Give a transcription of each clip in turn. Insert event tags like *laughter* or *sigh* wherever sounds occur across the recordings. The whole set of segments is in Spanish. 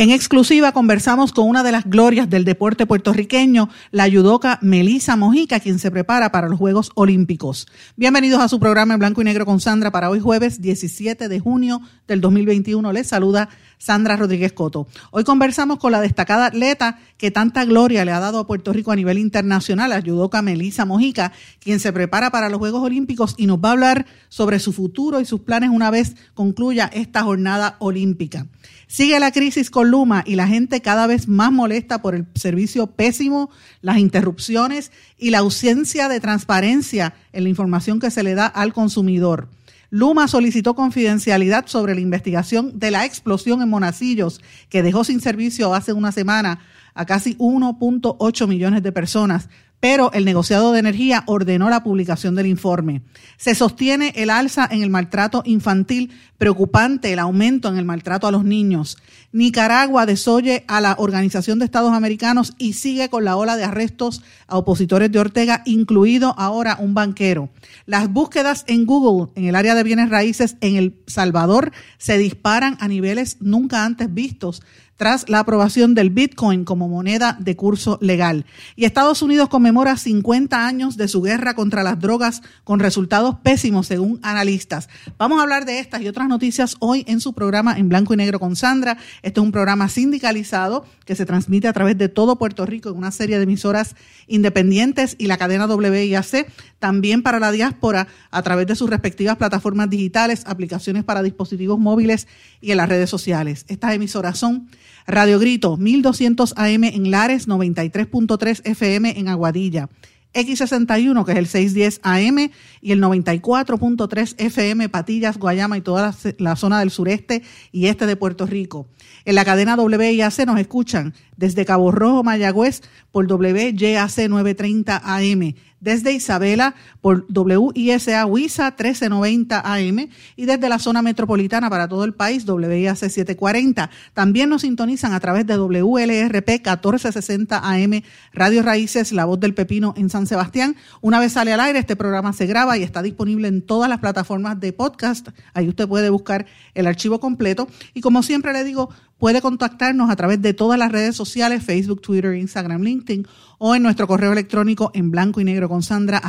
En exclusiva conversamos con una de las glorias del deporte puertorriqueño, la yudoca Melisa Mojica, quien se prepara para los Juegos Olímpicos. Bienvenidos a su programa en blanco y negro con Sandra para hoy jueves 17 de junio del 2021. Les saluda Sandra Rodríguez Coto. Hoy conversamos con la destacada atleta que tanta gloria le ha dado a Puerto Rico a nivel internacional, la yudoca Melisa Mojica, quien se prepara para los Juegos Olímpicos y nos va a hablar sobre su futuro y sus planes una vez concluya esta jornada olímpica. Sigue la crisis con Luma y la gente cada vez más molesta por el servicio pésimo, las interrupciones y la ausencia de transparencia en la información que se le da al consumidor. Luma solicitó confidencialidad sobre la investigación de la explosión en Monacillos, que dejó sin servicio hace una semana a casi 1.8 millones de personas, pero el negociado de energía ordenó la publicación del informe. Se sostiene el alza en el maltrato infantil, preocupante el aumento en el maltrato a los niños. Nicaragua desoye a la Organización de Estados Americanos y sigue con la ola de arrestos a opositores de Ortega, incluido ahora un banquero. Las búsquedas en Google en el área de bienes raíces en El Salvador se disparan a niveles nunca antes vistos tras la aprobación del Bitcoin como moneda de curso legal. Y Estados Unidos conmemora 50 años de su guerra contra las drogas con resultados pésimos según analistas. Vamos a hablar de estas y otras noticias hoy en su programa en blanco y negro con Sandra. Este es un programa sindicalizado que se transmite a través de todo Puerto Rico en una serie de emisoras independientes y la cadena WIAC, también para la diáspora a través de sus respectivas plataformas digitales, aplicaciones para dispositivos móviles y en las redes sociales. Estas emisoras son Radio Grito, 1200 AM en Lares, 93.3 FM en Aguadilla. X61, que es el 610 AM, y el 94.3 FM, Patillas, Guayama y toda la, zona del sureste y este de Puerto Rico. En la cadena WIAC nos escuchan desde Cabo Rojo, Mayagüez, por WYAC 930 AM desde Isabela por WISA WISA 1390 AM y desde la zona metropolitana para todo el país WIAC 740. También nos sintonizan a través de WLRP 1460 AM Radio Raíces, La Voz del Pepino en San Sebastián. Una vez sale al aire, este programa se graba y está disponible en todas las plataformas de podcast. Ahí usted puede buscar el archivo completo. Y como siempre le digo, puede contactarnos a través de todas las redes sociales, Facebook, Twitter, Instagram, LinkedIn o en nuestro correo electrónico en blanco y negro con sandra.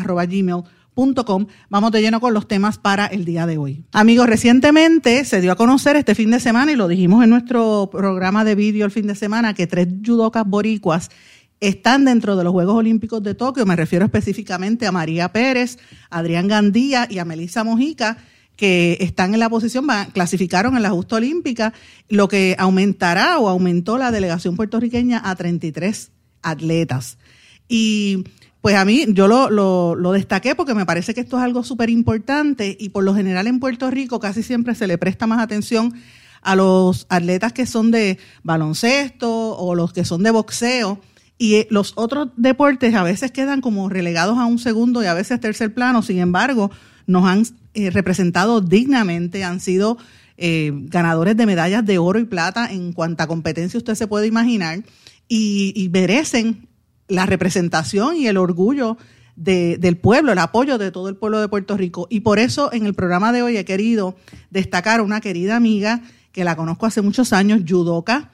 Vamos de lleno con los temas para el día de hoy. Amigos, recientemente se dio a conocer este fin de semana y lo dijimos en nuestro programa de vídeo el fin de semana que tres judocas boricuas están dentro de los Juegos Olímpicos de Tokio. Me refiero específicamente a María Pérez, Adrián Gandía y a Melissa Mojica que están en la posición, clasificaron en la justa olímpica, lo que aumentará o aumentó la delegación puertorriqueña a 33 atletas. Y pues a mí yo lo, lo, lo destaqué porque me parece que esto es algo súper importante y por lo general en Puerto Rico casi siempre se le presta más atención a los atletas que son de baloncesto o los que son de boxeo y eh, los otros deportes a veces quedan como relegados a un segundo y a veces tercer plano. Sin embargo, nos han eh, representado dignamente, han sido eh, ganadores de medallas de oro y plata en cuanta competencia usted se puede imaginar y, merecen la representación y el orgullo de, del pueblo, el apoyo de todo el pueblo de Puerto Rico. Y por eso en el programa de hoy he querido destacar a una querida amiga que la conozco hace muchos años, Yudoka,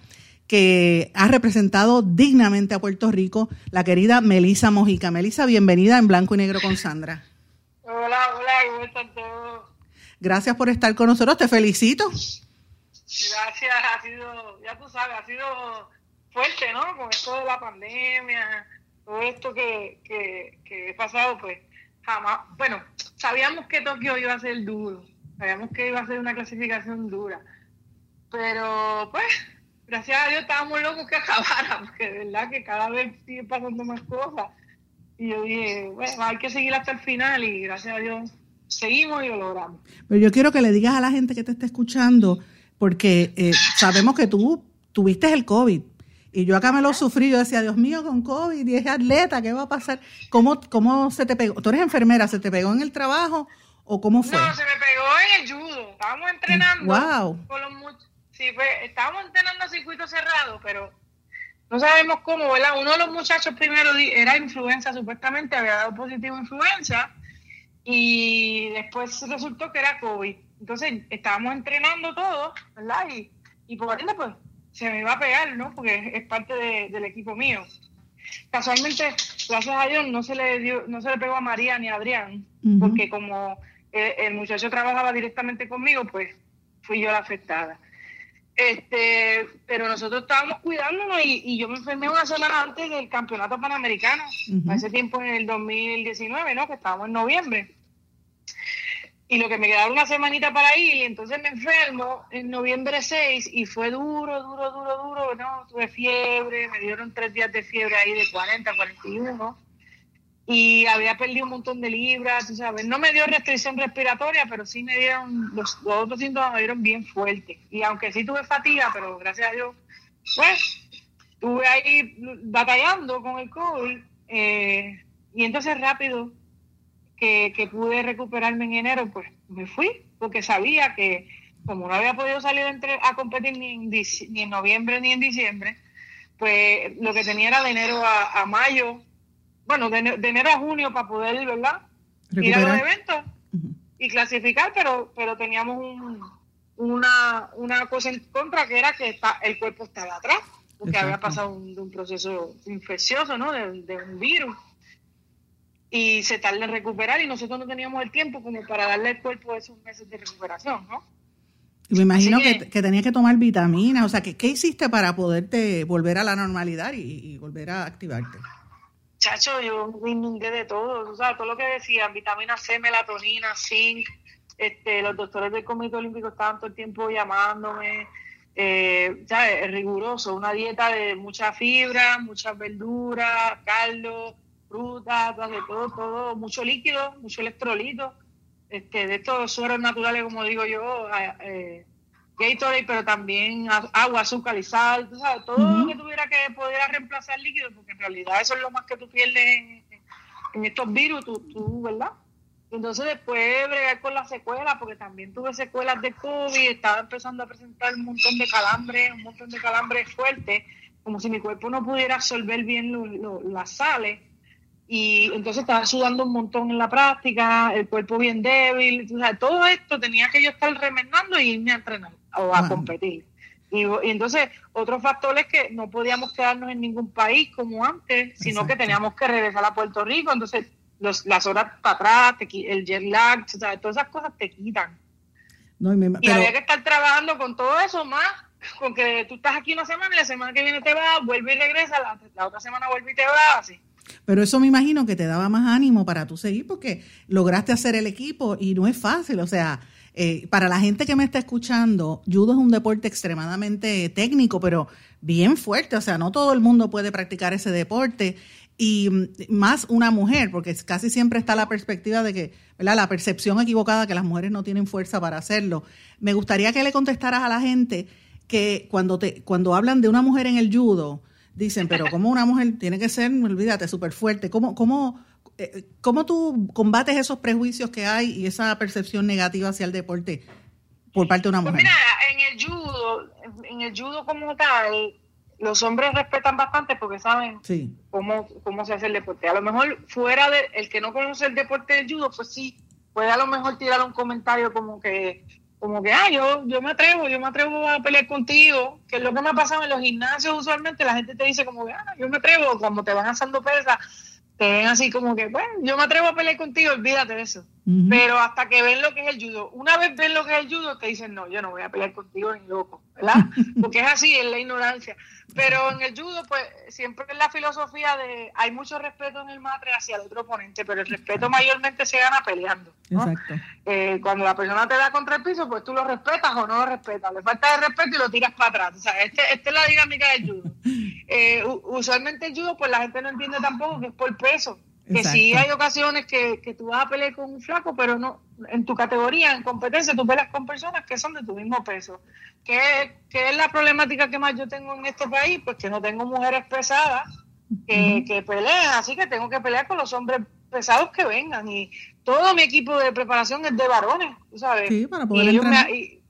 que ha representado dignamente a Puerto Rico, la querida Melisa Mojica. Melisa, bienvenida en Blanco y Negro con Sandra. Hola, hola, ¿cómo están todos? Gracias por estar con nosotros, te felicito. Gracias, ha sido, ya tú sabes, ha sido fuerte, ¿no? Con esto de la pandemia, todo esto que, que, que he pasado, pues jamás, bueno, sabíamos que Tokio iba a ser duro, sabíamos que iba a ser una clasificación dura, pero pues, gracias a Dios estábamos locos que *laughs* acabara, porque de verdad que cada vez sigue pasando más cosas. Y yo dije, bueno, hay que seguir hasta el final y gracias a Dios seguimos y lo logramos. Pero yo quiero que le digas a la gente que te está escuchando, porque eh, sabemos que tú tuviste el COVID. Y yo acá me lo sufrí, yo decía, Dios mío, con COVID, y es atleta, ¿qué va a pasar? ¿Cómo, ¿Cómo se te pegó? ¿Tú eres enfermera? ¿Se te pegó en el trabajo o cómo fue? No, se me pegó en el judo. Estábamos entrenando. Wow. Con los sí, fue, estábamos entrenando a circuito cerrado, pero no sabemos cómo, ¿verdad? Uno de los muchachos primero era influenza, supuestamente había dado positivo influenza, y después resultó que era COVID. Entonces estábamos entrenando todo, ¿verdad? Y, y por ende, pues se me iba a pegar, ¿no? Porque es parte del equipo mío. Casualmente, gracias a Dios, no se le dio, no se le pegó a María ni a Adrián, porque como el, el, muchacho trabajaba directamente conmigo, pues fui yo la afectada. Este, pero nosotros estábamos cuidándonos y, yo me enfermé una semana antes del campeonato panamericano, a ese tiempo en el 2019, ¿no? Que estábamos en noviembre. Y lo que me quedaba una semanita para ir, y entonces me enfermo en noviembre 6 y fue duro, duro, duro, duro, ¿no? Tuve fiebre, me dieron tres días de fiebre ahí de 40, 41 y había perdido un montón de libras, tú sabes. No me dio restricción respiratoria, pero sí me dieron, los, otros síntomas me dieron bien fuertes. Y aunque sí tuve fatiga, pero gracias a Dios, pues, estuve ahí batallando con el COVID. Eh, y entonces rápido que, que pude recuperarme en enero, pues me fui, porque sabía que como no había podido salir entre, a competir ni en, noviembre ni en diciembre, pues lo que tenía era de enero a mayo bueno, de, enero a junio para poder, ¿verdad? Ir a los eventos y clasificar, pero pero teníamos una, una cosa en contra que era que está, el cuerpo estaba atrás, porque había pasado un, un proceso infeccioso, ¿no? De, un virus. Y se tarda en recuperar y nosotros no teníamos el tiempo como para darle al cuerpo esos meses de recuperación, ¿no? me imagino que, que, tenías que tomar vitaminas, o sea, ¿qué, ¿qué hiciste para poderte volver a la normalidad y volver a activarte? Chacho, yo me inundé de todo, o sea, todo lo que decían, vitamina C, melatonina, zinc, este, los doctores del Comité Olímpico estaban todo el tiempo llamándome, eh, ya es riguroso, una dieta de mucha fibra, muchas verduras, caldo, frutas, de todo, todo, mucho líquido, mucho electrolito, este, de estos sueros naturales, como digo yo, eh, Gatorade, pero también agua, azúcar y sal, sabes, todo lo que tuviera que pudiera reemplazar líquido, porque en realidad eso es lo más que tú pierdes en, estos virus, tú, ¿verdad? Entonces después bregar con las secuelas, porque también tuve secuelas de COVID, estaba empezando a presentar un montón de calambres, un montón de calambres fuertes, como si mi cuerpo no pudiera absorber bien las sales. Y entonces estaba sudando un montón en la práctica, el cuerpo bien débil, todo esto tenía que yo estar remendando y irme a entrenar o a competir. Y, entonces, otro factor es que no podíamos quedarnos en ningún país como antes, sino que teníamos que regresar a Puerto Rico. Entonces, los, las horas para atrás, el jet lag, todas esas cosas te quitan. y había que estar trabajando con todo eso más, con que tú estás aquí una semana y la semana que viene te vas, vuelve y regresa, la, la otra semana vuelve y te vas, así. Pero eso me imagino que te daba más ánimo para tú seguir porque lograste hacer el equipo y no es fácil, o sea, eh, para la gente que me está escuchando, judo es un deporte extremadamente técnico, pero bien fuerte. O sea, no todo el mundo puede practicar ese deporte. Y mm, más una mujer, porque casi siempre está la perspectiva de que, ¿verdad? La percepción equivocada que las mujeres no tienen fuerza para hacerlo. Me gustaría que le contestaras a la gente que cuando, te, cuando hablan de una mujer en el judo, dicen, pero como una mujer tiene que ser, olvídate, súper fuerte. ¿Cómo, cómo, ¿Cómo tú combates esos prejuicios que hay y esa percepción negativa hacia el deporte por parte de una pues mujer? mira, en el judo, en el judo como tal, los hombres respetan bastante porque saben cómo, cómo se hace el deporte. A lo mejor fuera de el que no conoce el deporte del judo, pues sí, puede a lo mejor tirar un comentario como que como que, ah, yo, yo me atrevo, yo me atrevo a pelear contigo, que es lo que me ha pasado en los gimnasios usualmente, la gente te dice como que, ah, yo me atrevo, cuando te van haciendo pesas, te ven así como que, bueno, yo me atrevo a pelear contigo, olvídate de eso. Pero hasta que ven lo que es el judo, una vez ven lo que es el judo, te dicen, no, yo no voy a pelear contigo ni loco, ¿verdad? *laughs* Porque es así, es la ignorancia. Pero en el judo, pues siempre es la filosofía de hay mucho respeto en el matre hacia el otro oponente, pero el respeto mayormente se gana peleando. Exacto. Eh, cuando la persona te da contra el piso, pues tú lo respetas o no lo respetas. Le falta de respeto y lo tiras para atrás. O sea, este, esta es la dinámica del judo. *laughs* Eh, usualmente el judo, pues la gente no entiende tampoco que es por peso. Que sí hay ocasiones que, que tú vas a pelear con un flaco, pero no en tu categoría, en competencia, tú peleas con personas que son de tu mismo peso. ¿Qué, ¿Qué, es la problemática que más yo tengo en este país? Pues que no tengo mujeres pesadas que, que peleen, así que tengo que pelear con los hombres pesados que vengan. Y todo mi equipo de preparación es de varones, ¿sabes? Sí, para poder y, ellos me, y,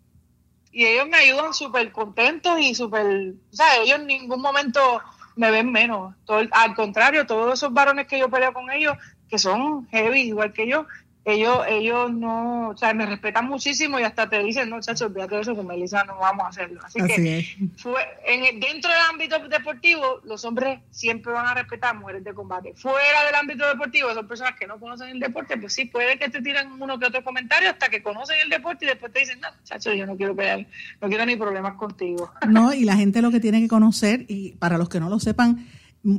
y, ellos me ayudan súper contentos y súper, ¿sabes? Ellos en ningún momento me ven menos. Todo, al contrario, todos esos varones que yo peleo con ellos, que son heavy igual que yo, ellos, ellos no, o sea, me respetan muchísimo y hasta te dicen, no, chacho, olvídate de eso, con Melissa no vamos a hacerlo. Así, que fue, en, dentro del ámbito deportivo, los hombres siempre van a respetar a mujeres de combate. Fuera del ámbito deportivo, son personas que no conocen el deporte, pues sí, puede que te tiren uno que otro comentario hasta que conocen el deporte y después te dicen, no, chacho, yo no quiero pelear, no quiero ni problemas contigo. No, y la gente lo que tiene que conocer, y para los que no lo sepan,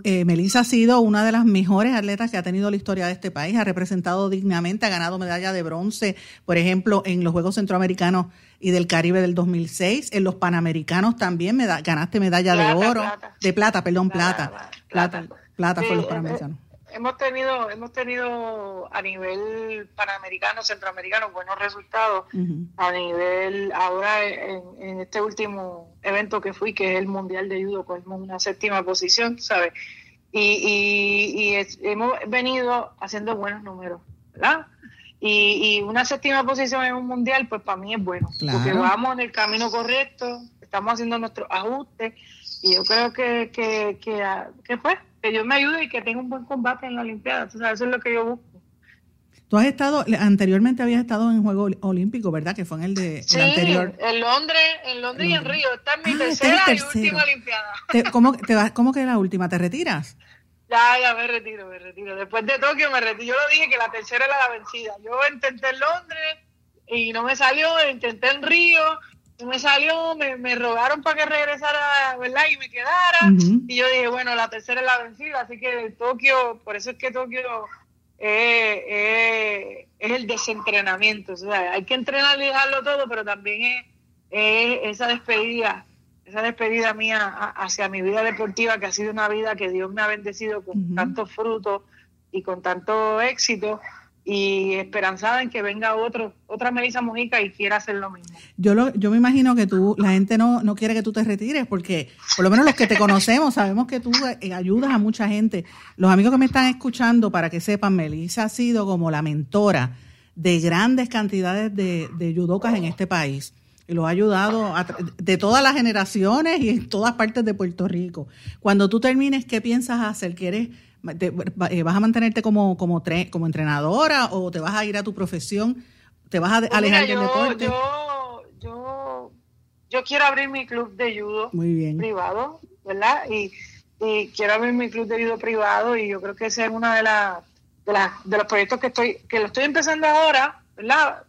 eh, Melissa ha sido una de las mejores atletas que ha tenido la historia de este país, ha representado dignamente, ha ganado medalla de bronce, por ejemplo, en los Juegos Centroamericanos y del Caribe del 2006, en los Panamericanos también me ganaste medalla de oro, de plata, perdón, plata, plata, plata, fue los Panamericanos hemos tenido hemos tenido a nivel panamericano centroamericano buenos resultados. A nivel ahora en, este último evento que fui que es el mundial de judo cogimos una séptima posición sabes y, y, hemos venido haciendo buenos números verdad y, una séptima posición en un mundial pues para mí es bueno porque vamos en el camino correcto estamos haciendo nuestros ajustes y yo creo que que que, que fue que yo me ayude y que tenga un buen combate en la Olimpiada. eso es lo que yo busco. Tú has estado, anteriormente habías estado en Juego Olímpico, ¿verdad? Que fue en el de sí, anterior. en Londres, en Londres y en Río. Esta es mi ah, tercera y última Olimpiada. ¿cómo, te vas, ¿Cómo que la última? ¿Te retiras? Ya, ya me retiro, me retiro. Después de Tokio me retiro. Yo lo dije que la tercera era la vencida. Yo intenté en Londres y no me salió, intenté en Río me salió, me, me rogaron para que regresara, ¿verdad? Y me quedara. Y yo dije, bueno, la tercera es la vencida, así que Tokio, por eso es que Tokio eh, eh, es el desentrenamiento. O sea, hay que entrenar y dejarlo todo, pero también es, esa despedida, esa despedida mía hacia mi vida deportiva, que ha sido una vida que Dios me ha bendecido con tantos frutos y con tanto éxito y esperanzada en que venga otro, otra Melissa Mojica y quiera hacer lo mismo. Yo lo, yo me imagino que tú, la gente no, no quiere que tú te retires porque por lo menos los que te conocemos sabemos que tú eh, ayudas a mucha gente. Los amigos que me están escuchando, para que sepan, Melissa ha sido como la mentora de grandes cantidades de, de judocas en este país y lo ha ayudado de todas las generaciones y en todas partes de Puerto Rico. Cuando tú termines, ¿qué piensas hacer? ¿Quieres eh, ¿Vas a mantenerte como, como, como entrenadora o te vas a ir a tu profesión? ¿Te vas a pues alejar del deporte? Yo, yo, yo quiero abrir mi club de judo privado, ¿verdad? Y, quiero abrir mi club de judo privado y yo creo que ese es uno de, las de, de los proyectos que estoy que lo estoy empezando ahora, ¿verdad?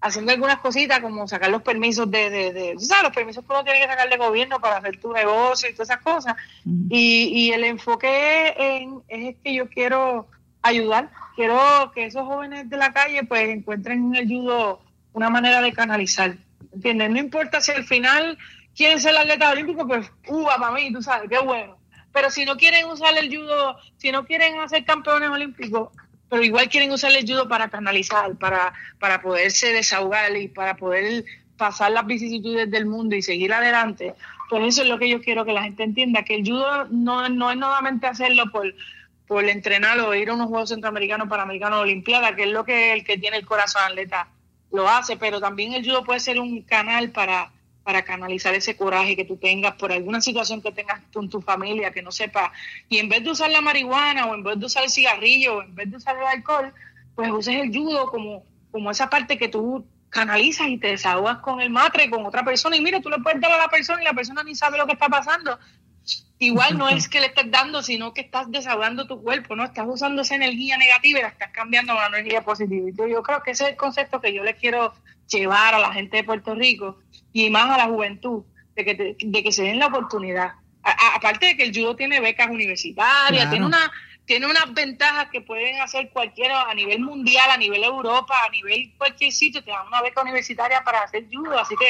Haciendo algunas cositas como sacar los permisos de, de, de ¿sabes? los permisos que uno tiene que sacar de gobierno para hacer tu negocio y todas esas cosas. y, y, el enfoque en, es que yo quiero ayudar, quiero que esos jóvenes de la calle pues encuentren en el judo una manera de canalizar, ¿entiendes? No importa si al final quieren ser atletas olímpicos, pues uva para mí, tú sabes, qué bueno. Pero si no quieren usar el judo, si no quieren hacer campeones olímpicos, pero igual quieren usar el judo para canalizar, para, para poderse desahogar y para poder pasar las vicisitudes del mundo y seguir adelante. Por eso es lo que yo quiero que la gente entienda, que el judo no, no es nuevamente hacerlo por, por entrenar o ir a unos Juegos Centroamericanos, Panamericanos, Olimpiadas, que es lo que el que tiene el corazón atleta lo hace, pero también el judo puede ser un canal para para canalizar ese coraje que tú tengas por alguna situación que tengas con tu familia que no sepa. Y en vez de usar la marihuana o en vez de usar el cigarrillo o en vez de usar el alcohol, pues uses el judo como, como esa parte que tú canalizas y te desahogas con el matre, con otra persona. Y mira, tú le puedes dar a la persona y la persona ni sabe lo que está pasando. Igual no es que le estés dando, sino que estás desahogando tu cuerpo, ¿no? Estás usando esa energía negativa y la estás cambiando a una energía positiva. Y yo creo que ese es el concepto que yo les quiero llevar a la gente de Puerto Rico y más a la juventud, de que, de que se den la oportunidad. aparte de que el judo tiene becas universitarias, tiene una tiene unas ventajas que pueden hacer cualquiera a nivel mundial, a nivel Europa, a nivel cualquier sitio, te dan una beca universitaria para hacer judo, así que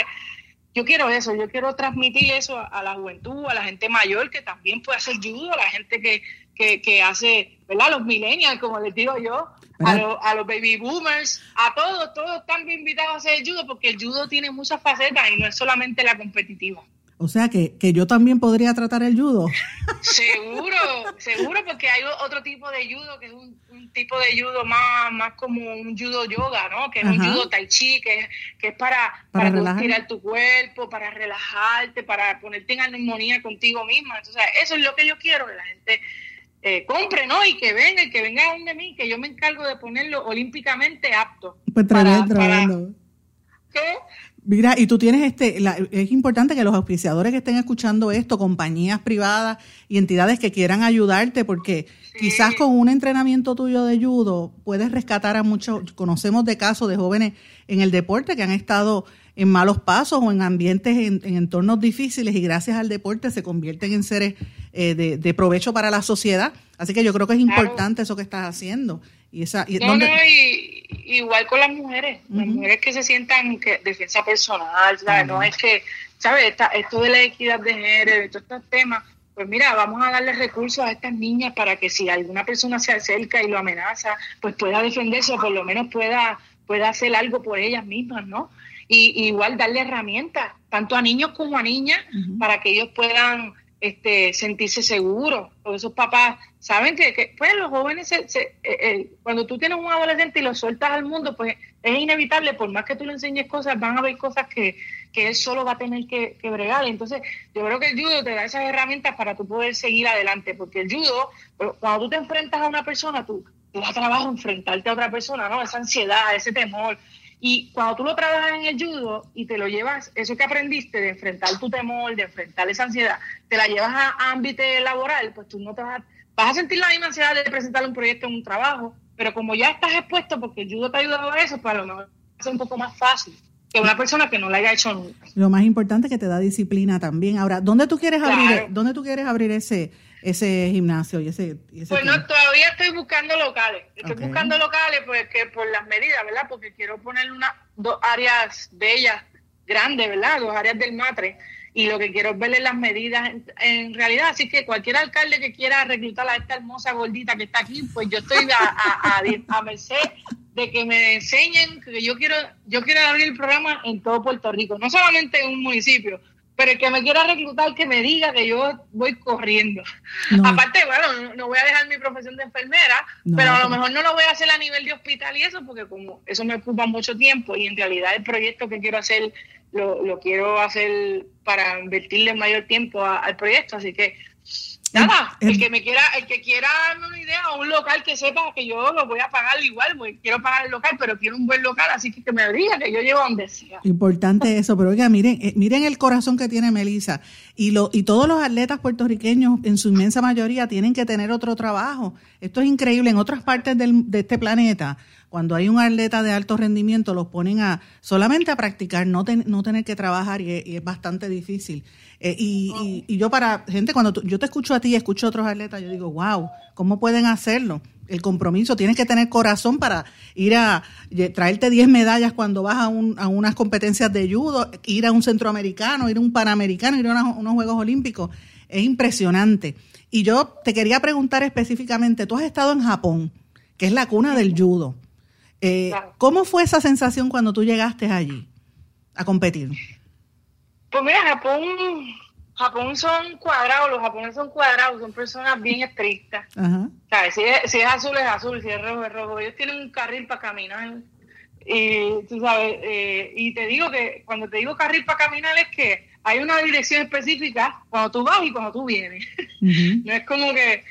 yo quiero eso, yo quiero transmitir eso a, la juventud, a la gente mayor que también puede hacer judo, a la gente que, que, que hace, ¿verdad? Los millennials, como les digo yo, a, a, los baby boomers, a todos, todos están invitados a hacer judo porque el judo tiene muchas facetas y no es solamente la competitiva. O sea que, que yo también podría tratar el judo. *laughs* Seguro, seguro, porque hay otro tipo de judo que es un, tipo de judo más, más como un judo yoga, ¿no? Que es un judo tai chi, que, que es para, para, para tu cuerpo, para relajarte, para ponerte en armonía contigo misma. Entonces, eso es lo que yo quiero, que la gente eh, compre, ¿no? Y que venga, y que venga de mí, que yo me encargo de ponerlo olímpicamente apto. Pues para, ¿Qué? Mira, y tú tienes este, es importante que los auspiciadores que estén escuchando esto, compañías privadas y entidades que quieran ayudarte, porque quizás con un entrenamiento tuyo de judo puedes rescatar a muchos, conocemos de casos de jóvenes en el deporte que han estado en malos pasos o en ambientes, en, entornos difíciles y gracias al deporte se convierten en seres eh, de, provecho para la sociedad. Así que yo creo que es importante eso que estás haciendo. Y esa, y, no, igual con las mujeres, las mujeres que se sientan que defensa personal, ¿sabes? No es que, ¿sabes? esto de la equidad de género y todos estos temas, pues mira, vamos a darle recursos a estas niñas para que si alguna persona se acerca y lo amenaza, pues pueda defenderse o por lo menos pueda, pueda hacer algo por ellas mismas, ¿no? Y, igual darle herramientas, tanto a niños como a niñas, para que ellos puedan este, sentirse seguros. O esos papás saben que, pues los jóvenes, se, eh, eh, cuando tú tienes un adolescente y lo sueltas al mundo, pues es inevitable, por más que tú le enseñes cosas, van a haber cosas que, que él solo va a tener que, que, bregar. Entonces, yo creo que el judo te da esas herramientas para tú poder seguir adelante, porque el judo, cuando tú te enfrentas a una persona, tú, te da trabajo enfrentarte a otra persona, ¿no? Esa ansiedad, ese temor. Y cuando tú lo trabajas en el judo y te lo llevas, eso que aprendiste de enfrentar tu temor, de enfrentar esa ansiedad, te la llevas a, ámbito laboral, pues tú no te vas a, vas a sentir la misma ansiedad de presentar un proyecto en un trabajo, pero como ya estás expuesto porque el judo te ha ayudado a eso, pues a lo mejor es un poco más fácil que una persona que no lo haya hecho nunca. Lo más importante es que te da disciplina también. Ahora, ¿dónde tú quieres abrir, dónde tú quieres abrir ese ese gimnasio y ese, pues no todavía estoy buscando locales. Estoy buscando locales porque por las medidas verdad porque quiero poner una dos áreas bellas grandes verdad dos áreas del matre. Y lo que quiero es verle las medidas en, realidad. Así que cualquier alcalde que quiera reclutar a esta hermosa gordita que está aquí pues yo estoy a, a, a, a merced de que me enseñen que yo quiero yo quiero abrir el programa en todo Puerto Rico no solamente en un municipio pero el que me quiera reclutar, que me diga que yo voy corriendo. Aparte, bueno, no, voy a dejar mi profesión de enfermera, pero a lo mejor no lo voy a hacer a nivel de hospital y eso, porque como eso me ocupa mucho tiempo y en realidad el proyecto que quiero hacer lo, lo quiero hacer para invertirle mayor tiempo al proyecto, así que Nada, el que me quiera, el que quiera darme una idea o un local que sepa que yo lo voy a pagar igual, porque quiero pagar el local, pero quiero un buen local, así que que me diga que yo llevo donde sea. Importante eso, pero oiga, miren, eh, miren el corazón que tiene Melissa y lo y todos los atletas puertorriqueños en su inmensa mayoría tienen que tener otro trabajo. Esto es increíble en otras partes del, de este planeta cuando hay un atleta de alto rendimiento, los ponen a solamente a practicar, no, no tener que trabajar y, es bastante difícil. Eh, y, y, yo para gente, cuando yo te escucho a ti y escucho a otros atletas, yo digo, wow, ¿cómo pueden hacerlo? El compromiso, tienes que tener corazón para ir a traerte 10 medallas cuando vas a, un, a unas competencias de judo, ir a un centroamericano, ir a un panamericano, ir a unos Juegos Olímpicos. Es impresionante. Y yo te quería preguntar específicamente, tú has estado en Japón, que es la cuna del judo. Eh, ¿Cómo fue esa sensación cuando tú llegaste allí a competir? Pues mira, Japón, Japón son cuadrados, los japoneses son cuadrados, son personas bien estrictas. Si, es, azul es azul, si es rojo es rojo. Ellos tienen un carril para caminar. Y tú sabes, eh, y te digo que cuando te digo carril para caminar es que hay una dirección específica cuando tú vas y cuando tú vienes. *laughs* no es como que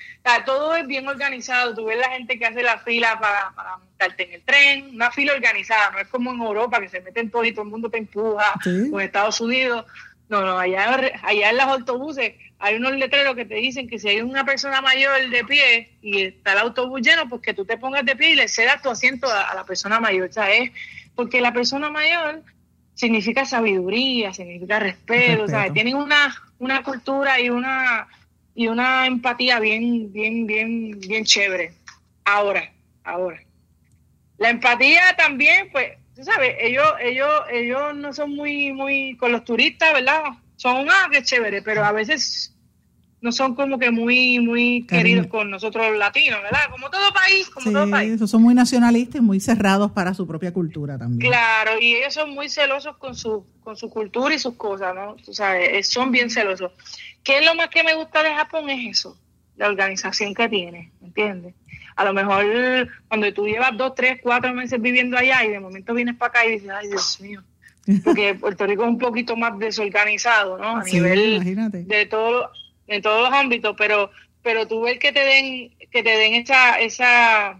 todo es bien organizado. Tú ves la gente que hace la fila para, para montarte en el tren, una fila organizada. No es como en Europa que se meten todos y todo el mundo te empuja, o en Estados Unidos. No, no, allá, allá en los autobuses hay unos letreros que te dicen que si hay una persona mayor de pie y está el autobús lleno, pues que tú te pongas de pie y le cedas tu asiento a, la persona mayor. O sea, es porque la persona mayor significa sabiduría, significa respeto, o sea, tienen una, una cultura y una y una empatía bien, bien, bien, bien chévere. Ahora, ahora. La empatía también, pues, tú sabes, ellos, ellos, ellos no son muy, muy con los turistas, ¿verdad? Son, ah, qué chévere, pero a veces no son como que muy, muy queridos con nosotros los latinos, ¿verdad? Como todo país, como todo país. Son muy nacionalistas y muy cerrados para su propia cultura también. Claro, y ellos son muy celosos con su, con su cultura y sus cosas, ¿no? Tú sabes, eh, son bien celosos. ¿Qué es lo más que me gusta de Japón? Es eso, la organización que tiene, ¿entiendes? A lo mejor cuando tú llevas dos, tres, cuatro meses viviendo allá y de momento vienes para acá y dices, ay Dios mío, *laughs* porque Puerto Rico es un poquito más desorganizado, ¿no? A nivel de todo en todos los ámbitos, pero pero tú ves que te den que te den esa esa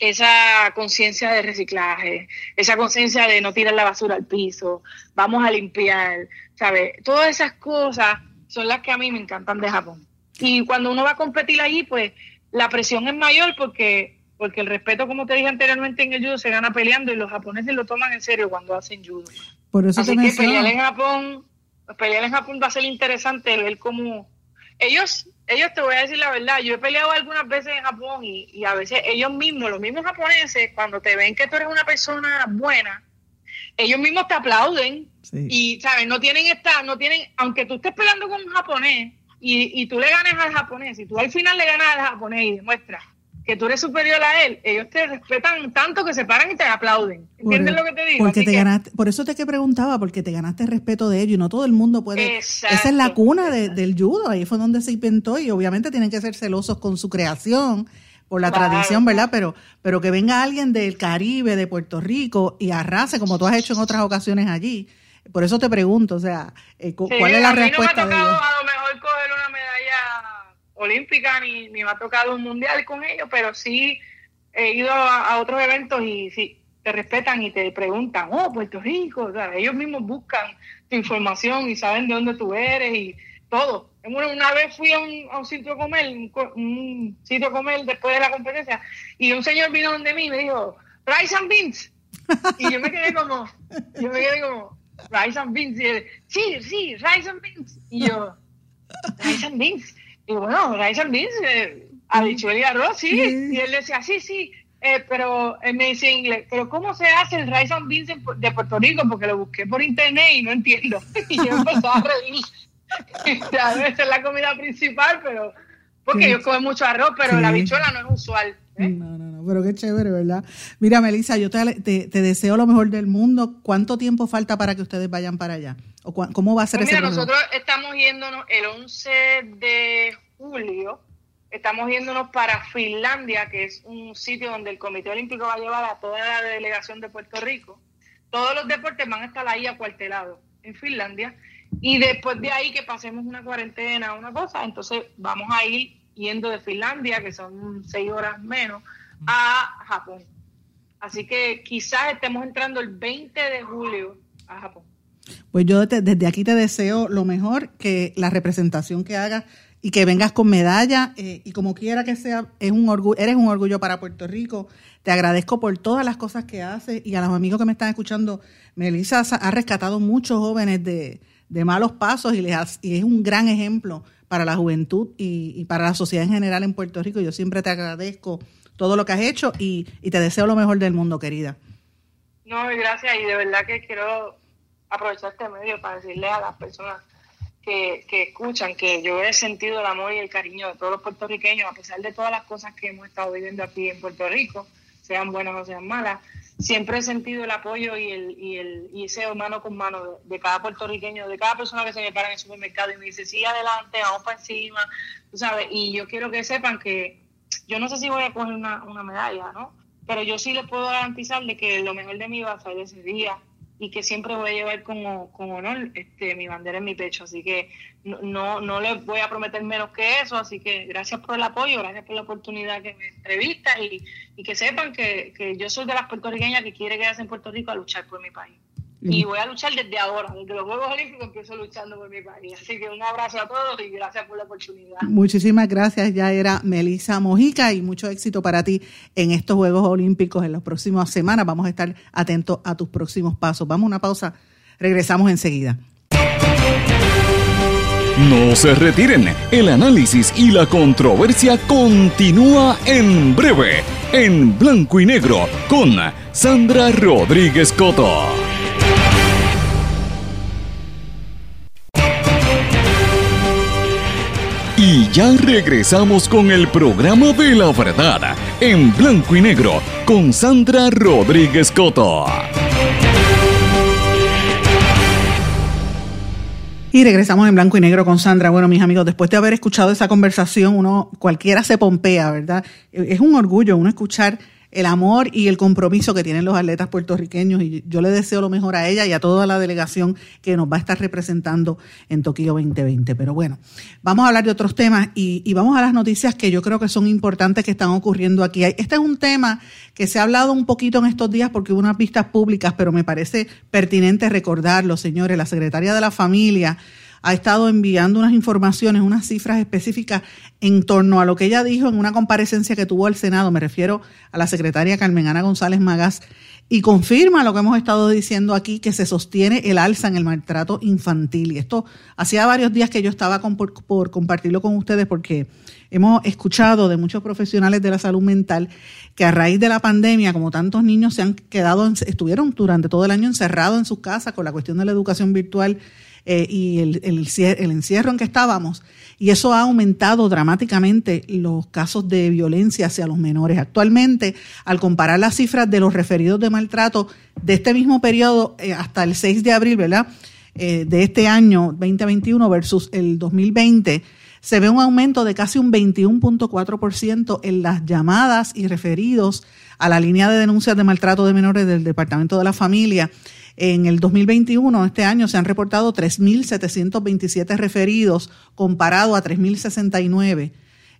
esa conciencia de reciclaje, esa conciencia de no tirar la basura al piso, vamos a limpiar, ¿sabes? Todas esas cosas son las que a mí me encantan de Japón. Y cuando uno va a competir allí, pues la presión es mayor porque porque el respeto, como te dije anteriormente, en el judo se gana peleando y los japoneses lo toman en serio cuando hacen judo. Por eso Así que pelear en Japón pelear en Japón va a ser interesante ver cómo ellos, ellos te voy a decir la verdad, yo he peleado algunas veces en Japón y, a veces ellos mismos, los mismos japoneses, cuando te ven que tú eres una persona buena, ellos mismos te aplauden y, ¿sabes? No tienen esta, no tienen, aunque tú estés peleando con un japonés y, y tú le ganes al japonés, y tú al final le ganas al japonés y demuestras que tú eres superior a él, ellos te respetan tanto que se paran y te aplauden. ¿Entiendes lo que te digo? Porque te ganaste, por eso te que preguntaba, porque te ganaste el respeto de ellos y no todo el mundo puede. esa es la cuna del judo, ahí fue donde se inventó y obviamente tienen que ser celosos con su creación por la tradición, ¿verdad? Pero, pero que venga alguien del Caribe, de Puerto Rico y arrase como tú has hecho en otras ocasiones allí. Por eso te pregunto, o sea, eh, ¿cuál es la respuesta? A coger una medalla olímpica ni, me ha tocado un mundial con ellos, pero sí he ido a, otros eventos y sí, te respetan y te preguntan, oh, Puerto Rico, ellos mismos buscan tu información y saben de dónde tú eres y todo. Una, vez fui a un, sitio a comer, un, sitio a comer después de la competencia, y un señor vino donde mí y me dijo, rice and beans. Y yo me quedé como, yo me quedé como, rice and beans. Y él, sí, sí, rice and beans. Y yo, rice and beans. Y bueno, rice and beans, eh, habichuela y arroz, sí. Y él decía, sí, sí, eh, pero él me dice en inglés, pero ¿cómo se hace el rice and beans de Puerto Rico? Porque lo busqué por internet y no entiendo. *laughs* Y yo empecé a reír. *laughs* ya debe ser la comida principal, pero porque yo como mucho arroz, pero la habichuela no es usual. ¿eh? No, no, pero qué chévere, ¿verdad? Mira, Melissa, yo te, te, deseo lo mejor del mundo. ¿Cuánto tiempo falta para que ustedes vayan para allá? ¿O ¿Cómo va a ser pues Mira, nosotros estamos yéndonos el 11 de julio, estamos yéndonos para Finlandia, que es un sitio donde el Comité Olímpico va a llevar a toda la delegación de Puerto Rico. Todos los deportes van a estar ahí acuartelados en Finlandia. Y después de ahí que pasemos una cuarentena, una cosa, entonces vamos a ir yendo de Finlandia, que son seis horas menos, a Japón. Así que quizás estemos entrando el 20 de julio a Japón. Pues yo desde aquí te deseo lo mejor, que la representación que hagas y que vengas con medalla eh, y como quiera que sea, es un orgullo, eres un orgullo para Puerto Rico. Te agradezco por todas las cosas que haces y a los amigos que me están escuchando, Melissa ha rescatado muchos jóvenes de, malos pasos y, les y es un gran ejemplo para la juventud y, para la sociedad en general en Puerto Rico. Yo siempre te agradezco todo lo que has hecho y, y te deseo lo mejor del mundo, querida. No, gracias y de verdad que quiero aprovechar este medio para decirle a las personas que, que, escuchan que yo he sentido el amor y el cariño de todos los puertorriqueños, a pesar de todas las cosas que hemos estado viviendo aquí en Puerto Rico, sean buenas o sean malas. Siempre he sentido el apoyo y, el, y, el, y ese mano con mano de, cada puertorriqueño, de cada persona que se me para en el supermercado y me dice, sí, adelante, vamos para encima, tú sabes. Y yo quiero que sepan que yo no sé si voy a coger una, una medalla, ¿no? Pero yo sí les puedo garantizar de que lo mejor de mí va a salir ese día y que siempre voy a llevar como, con honor este, mi bandera en mi pecho. Así que no, no les voy a prometer menos que eso. Así que gracias por el apoyo, gracias por la oportunidad que me entrevistas y, y que sepan que, que yo soy de las puertorriqueñas que quiere quedarse en Puerto Rico a luchar por mi país. Y *laughs* voy a luchar desde ahora, desde los Juegos Olímpicos empiezo luchando por mi país. Así que un abrazo a todos y gracias por la oportunidad. Muchísimas gracias. Ya era Melisa Mojica y mucho éxito para ti en estos Juegos Olímpicos en las próximas semanas. Vamos a estar atentos a tus próximos pasos. Vamos a una pausa. Regresamos enseguida. No se retiren. El análisis y la controversia continúa en breve en blanco y negro con Sandra Rodríguez Coto. Y ya regresamos con el programa de la verdad en blanco y negro con Sandra Rodríguez Coto. Y regresamos en blanco y negro con Sandra. Bueno, mis amigos, después de haber escuchado esa conversación, uno cualquiera se pompea, ¿verdad? Es un orgullo uno escuchar el amor y el compromiso que tienen los atletas puertorriqueños y yo le deseo lo mejor a ella y a toda la delegación que nos va a estar representando en Tokio 2020. Pero bueno, vamos a hablar de otros temas y, y vamos a las noticias que yo creo que son importantes que están ocurriendo aquí. Este es un tema que se ha hablado un poquito en estos días porque hubo unas vistas públicas, pero me parece pertinente recordarlo, señores. La secretaria de la familia ha estado enviando unas informaciones, unas cifras específicas en torno a lo que ella dijo en una comparecencia que tuvo al Senado, me refiero a la secretaria Carmen Ana González Magas, y confirma lo que hemos estado diciendo aquí, que se sostiene el alza en el maltrato infantil. Y esto hacía varios días que yo estaba por, por, compartirlo con ustedes porque hemos escuchado de muchos profesionales de la salud mental que a raíz de la pandemia, como tantos niños se han quedado, estuvieron durante todo el año encerrados en sus casas con la cuestión de la educación virtual eh, y el, el, el, encierro en que estábamos. Y eso ha aumentado dramáticamente los casos de violencia hacia los menores. Actualmente, al comparar las cifras de los referidos de maltrato de este mismo periodo eh, hasta el 6 de abril, ¿verdad? Eh, de este año 2021 versus el 2020, se ve un aumento de casi un 21.4% en las llamadas y referidos a la línea de denuncias de maltrato de menores del Departamento de la Familia en el 2021, este año, se han reportado 3.727 referidos comparado a 3.069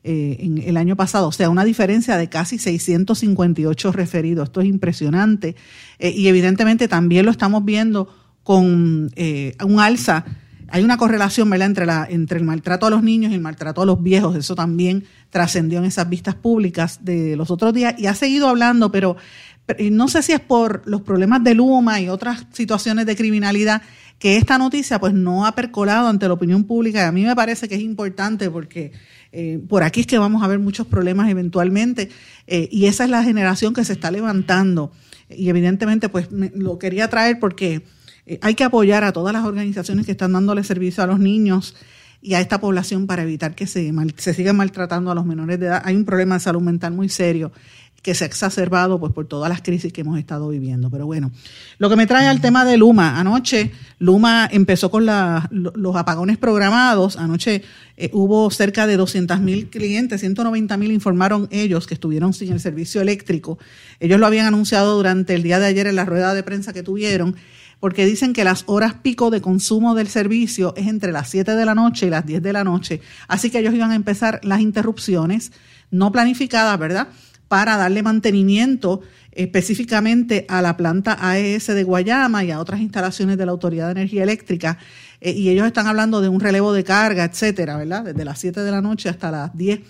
eh, en el año pasado, o sea, una diferencia de casi 658 referidos. Esto es impresionante eh, y evidentemente también lo estamos viendo con eh, un alza. Hay una correlación ¿verdad? Entre, la, entre el maltrato a los niños y el maltrato a los viejos. Eso también trascendió en esas vistas públicas de los otros días y ha seguido hablando, pero no sé si es por los problemas de Luma y otras situaciones de criminalidad que esta noticia pues no ha percolado ante la opinión pública y a mí me parece que es importante porque eh, por aquí es que vamos a ver muchos problemas eventualmente eh, y esa es la generación que se está levantando y evidentemente pues lo quería traer porque eh, hay que apoyar a todas las organizaciones que están dándole servicio a los niños y a esta población para evitar que se, se sigan maltratando a los menores de edad. Hay un problema de salud mental muy serio que se ha exacerbado pues, por todas las crisis que hemos estado viviendo. Pero bueno, lo que me trae al tema de Luma. Anoche Luma empezó con los apagones programados. Anoche eh, hubo cerca de 200 mil clientes, 190 mil informaron ellos que estuvieron sin el servicio eléctrico. Ellos lo habían anunciado durante el día de ayer en la rueda de prensa que tuvieron porque dicen que las horas pico de consumo del servicio es entre las 7 de la noche y las 10 de la noche. Así que ellos iban a empezar las interrupciones no planificadas, ¿verdad? para darle mantenimiento específicamente a la planta AES de Guayama y a otras instalaciones de la Autoridad de Energía Eléctrica. Eh, y ellos están hablando de un relevo de carga, etcétera, ¿verdad? Desde las 7 de la noche hasta las 10.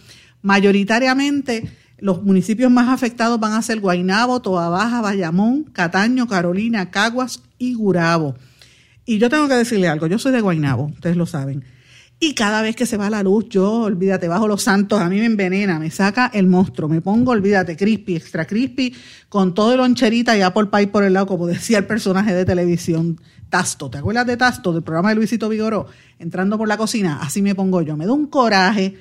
Mayoritariamente, los municipios más afectados van a ser Guaynabo, Toa Baja, Bayamón, Cataño, Carolina, Caguas y Gurabo. Y yo tengo que decirle algo, yo soy de Guaynabo, ustedes lo saben. Y cada vez que se va la luz, yo, olvídate, bajo los santos, a mí me envenena, me saca el monstruo, me pongo, olvídate, crispy, extra crispy, con todo el loncherita y apple pie por el lado, como decía el personaje de televisión Tasto. ¿Te acuerdas de Tasto, del programa de Luisito Vigoró? Entrando por la cocina, así me pongo yo, me da un coraje.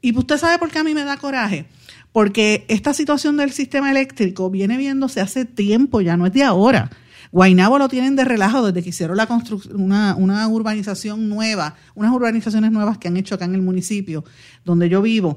Y usted sabe por qué a mí me da coraje. Porque esta situación del sistema eléctrico viene viéndose hace tiempo, ya no es de ahora. Guainabo lo tienen de relajo desde que hicieron la una, una urbanización nueva, unas urbanizaciones nuevas que han hecho acá en el municipio donde yo vivo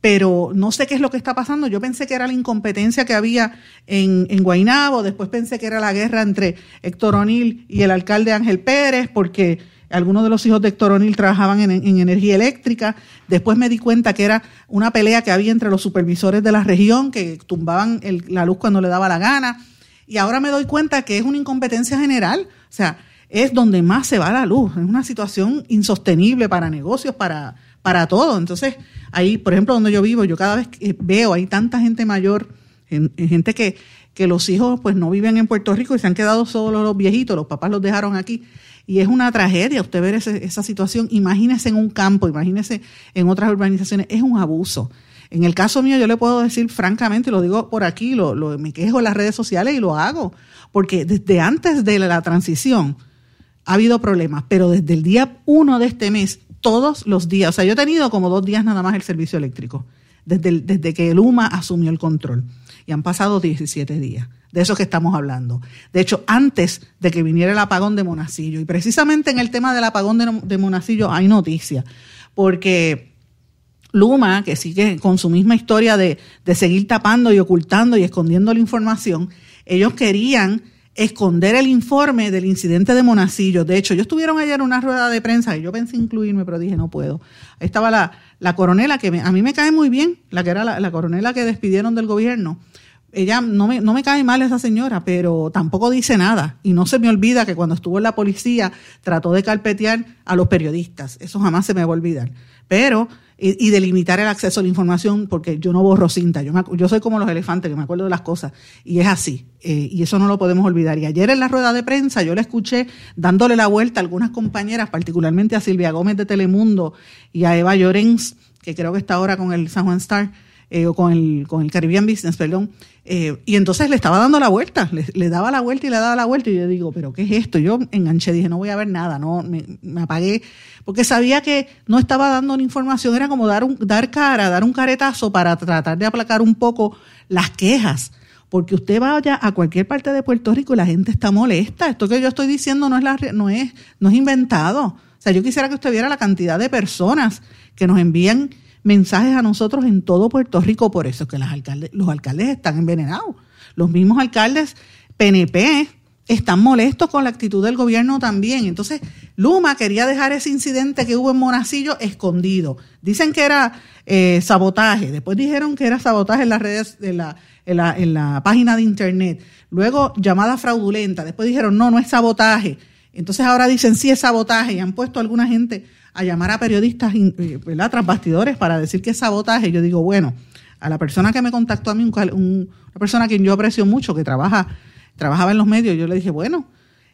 pero no sé qué es lo que está pasando. Yo pensé que era la incompetencia que había en, en Guainabo, después pensé que era la guerra entre Héctor O'Neill y el alcalde Ángel Pérez, porque algunos de los hijos de Héctor O'Neill trabajaban en, en, energía eléctrica. Después me di cuenta que era una pelea que había entre los supervisores de la región, que tumbaban la luz cuando le daba la gana. Y ahora me doy cuenta que es una incompetencia general, o sea, es donde más se va la luz, es una situación insostenible para negocios, para, para todo. Entonces, ahí, por ejemplo, donde yo vivo, yo cada vez que veo, hay tanta gente mayor, gente que, que los hijos pues no viven en Puerto Rico y se han quedado solo los viejitos, los papás los dejaron aquí. Y es una tragedia usted ver esa situación. Imagínese en un campo, imagínese en otras urbanizaciones, es un abuso. En el caso mío, yo le puedo decir francamente, lo digo por aquí, lo, me quejo en las redes sociales y lo hago, porque desde antes de la transición ha habido problemas, pero desde el día uno de este mes, todos los días, o sea, yo he tenido como dos días nada más el servicio eléctrico, desde, que el UMA asumió el control, y han pasado 17 días de eso que estamos hablando. De hecho, antes de que viniera el apagón de Monacillo, y precisamente en el tema del apagón de, de Monacillo hay noticia, porque Luma, que sigue con su misma historia de, de seguir tapando y ocultando y escondiendo la información, ellos querían esconder el informe del incidente de Monacillo. De hecho, ellos estuvieron ayer una rueda de prensa y yo pensé incluirme, pero dije, no puedo. Ahí estaba la, la coronela, que a mí me cae muy bien, la que era la, la, coronela que despidieron del gobierno. Ella no me, no me cae mal esa señora, pero tampoco dice nada. Y no se me olvida que cuando estuvo en la policía trató de carpetear a los periodistas. Eso jamás se me va a olvidar. Pero y, de limitar el acceso a la información, porque yo no borro cinta, yo, me, yo soy como los elefantes, que me acuerdo de las cosas, y es así, eh, y eso no lo podemos olvidar. Y ayer en la rueda de prensa yo le escuché dándole la vuelta a algunas compañeras, particularmente a Silvia Gómez de Telemundo y a Eva Llorens, que creo que está ahora con el San Juan Star, eh, o con el, con el Caribbean Business, perdón, eh, y entonces le estaba dando la vuelta, le, daba la vuelta y le daba la vuelta, y yo digo, ¿pero qué es esto? Yo enganché, dije, no voy a ver nada, no, me, me apagué, porque sabía que no estaba dando una información, era como dar, un, dar cara, dar un caretazo para tratar de aplacar un poco las quejas porque usted vaya a cualquier parte de Puerto Rico y la gente está molesta. Esto que yo estoy diciendo no es, la, no es, no es inventado. O sea, yo quisiera que usted viera la cantidad de personas que nos envían mensajes a nosotros en todo Puerto Rico, por eso que los alcaldes, están envenenados. Los mismos alcaldes PNP están molestos con la actitud del gobierno también. Entonces, Luma quería dejar ese incidente que hubo en Monacillo escondido. Dicen que era eh, sabotaje, después dijeron que era sabotaje en las redes, en la, en la, en la página de internet. Luego, llamada fraudulenta. Después dijeron, no, no es sabotaje. Entonces ahora dicen, sí es sabotaje y han puesto a alguna gente a llamar a periodistas, eh, ¿verdad?, tras bastidores para decir que es sabotaje. Yo digo, bueno, a la persona que me contactó a mí, un, un, una persona a quien yo aprecio mucho, que trabaja, trabajaba en los medios, yo le dije, bueno,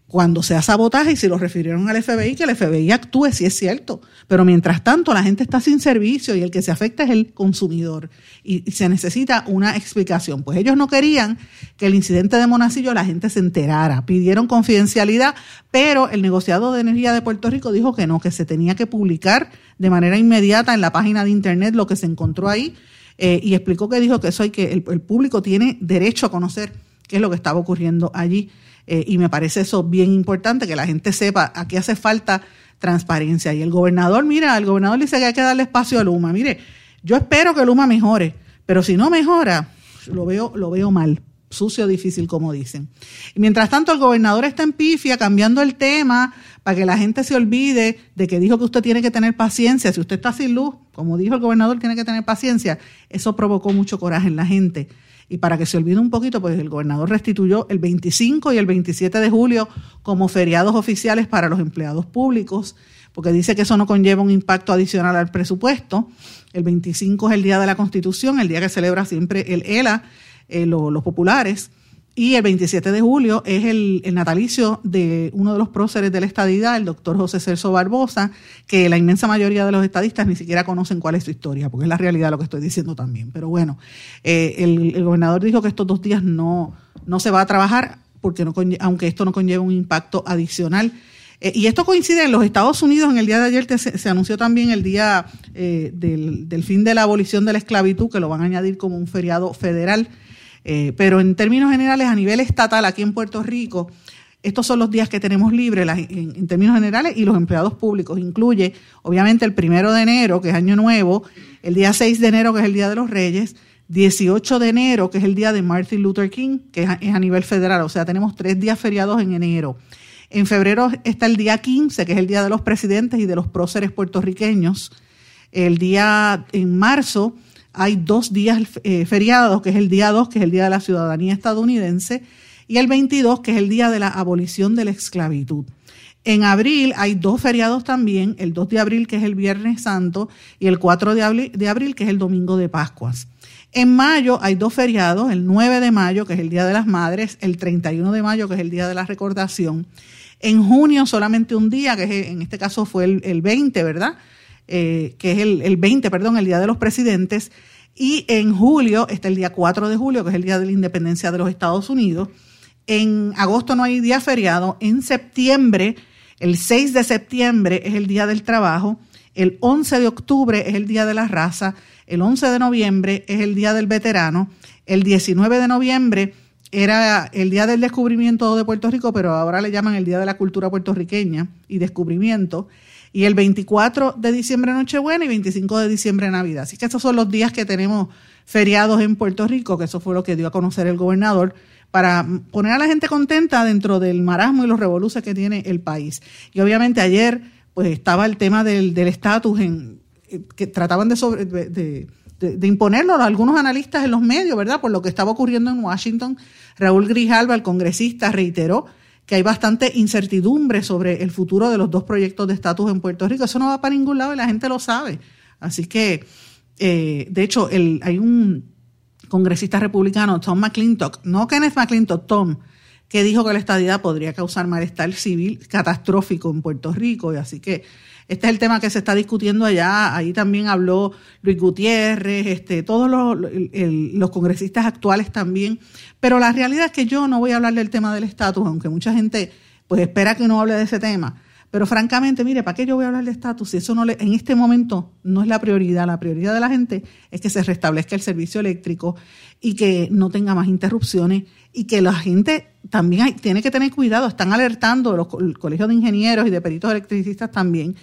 cuando sea sabotaje y si lo refirieron al FBI, que el FBI actúe si es cierto. Pero mientras tanto, la gente está sin servicio y el que se afecta es el consumidor y, se necesita una explicación. Pues ellos no querían que el incidente de Monacillo la gente se enterara. Pidieron confidencialidad, pero el negociado de energía de Puerto Rico dijo que no, que se tenía que publicar de manera inmediata en la página de internet lo que se encontró ahí eh, y explicó que dijo que eso hay que el público tiene derecho a conocer qué es lo que estaba ocurriendo allí. Eh, y me parece eso bien importante, que la gente sepa a qué hace falta transparencia. Y el gobernador, mira, el gobernador dice que hay que darle espacio a Luma. Mire, yo espero que Luma mejore, pero si no mejora, lo veo, lo veo mal. Sucio, difícil, como dicen. Mientras tanto, el gobernador está en pifia, cambiando el tema para que la gente se olvide de que dijo que usted tiene que tener paciencia. Si usted está sin luz, como dijo el gobernador, tiene que tener paciencia. Eso provocó mucho coraje en la gente. Y para que se olvide un poquito, pues el gobernador restituyó el 25 y el 27 de julio como feriados oficiales para los empleados públicos, porque dice que eso no conlleva un impacto adicional al presupuesto. El 25 es el Día de la Constitución, el día que celebra siempre el ELA, eh, lo, los populares. Y el 27 de julio es el, natalicio de uno de los próceres de la estadidad, el doctor José Celso Barbosa, que la inmensa mayoría de los estadistas ni siquiera conocen cuál es su historia, porque es la realidad lo que estoy diciendo también. Pero bueno, eh, el, gobernador dijo que estos dos días no, no se va a trabajar, porque no, aunque esto no conlleva un impacto adicional. Eh, y esto coincide en los Estados Unidos, en el día de ayer se, anunció también el día eh, del, del fin de la abolición de la esclavitud, que lo van a añadir como un feriado federal. Eh, pero en términos generales, a nivel estatal, aquí en Puerto Rico, estos son los días que tenemos libres en, términos generales y los empleados públicos. Incluye, obviamente, el primero de enero, que es Año Nuevo, el día 6 de enero, que es el Día de los Reyes, 18 de enero, que es el día de Martin Luther King, que es a, es a nivel federal. O sea, tenemos tres días feriados en enero. En febrero está el día 15, que es el Día de los Presidentes y de los Próceres puertorriqueños. El día en marzo hay dos días eh, feriados, que es el día 2, que es el Día de la Ciudadanía Estadounidense, y el 22, que es el Día de la Abolición de la Esclavitud. En abril hay dos feriados también, el 2 de abril, que es el Viernes Santo, y el 4 de abril, que es el Domingo de Pascuas. En mayo hay dos feriados, el 9 de mayo, que es el Día de las Madres, el 31 de mayo, que es el Día de la Recordación. En junio solamente un día, que en este caso fue el, el 20, ¿verdad? Eh, que es el, el 20, perdón, el Día de los Presidentes. Y en julio está el día 4 de julio, que es el día de la independencia de los Estados Unidos. En agosto no hay día feriado. En septiembre, el 6 de septiembre es el día del trabajo. El 11 de octubre es el día de la raza. El 11 de noviembre es el día del veterano. El 19 de noviembre era el día del descubrimiento de Puerto Rico, pero ahora le llaman el día de la cultura puertorriqueña y descubrimiento. Y el 24 de diciembre Nochebuena y 25 de diciembre Navidad. Así que estos son los días que tenemos feriados en Puerto Rico, que eso fue lo que dio a conocer el gobernador para poner a la gente contenta dentro del marasmo y los revoluciones que tiene el país. Y obviamente ayer pues estaba el tema del estatus en que trataban de, sobre, de, imponerlo a algunos analistas en los medios, ¿verdad? Por lo que estaba ocurriendo en Washington. Raúl Grijalva, el congresista, reiteró que hay bastante incertidumbre sobre el futuro de los dos proyectos de estatus en Puerto Rico. Eso no va para ningún lado y la gente lo sabe. Así que, eh, de hecho, el, hay un congresista republicano, Tom McClintock, no Kenneth McClintock, Tom, que dijo que la estadidad podría causar malestar civil catastrófico en Puerto Rico. Y así que este es el tema que se está discutiendo allá. Ahí también habló Luis Gutiérrez, este, todos los, congresistas actuales también. Pero la realidad es que yo no voy a hablar del tema del estatus, aunque mucha gente pues espera que no hable de ese tema. Pero francamente, mire, ¿para qué yo voy a hablar de estatus si eso no le, en este momento no es la prioridad? La prioridad de la gente es que se restablezca el servicio eléctrico y que no tenga más interrupciones y que la gente también tiene que tener cuidado. Están alertando los colegios de ingenieros y de peritos electricistas también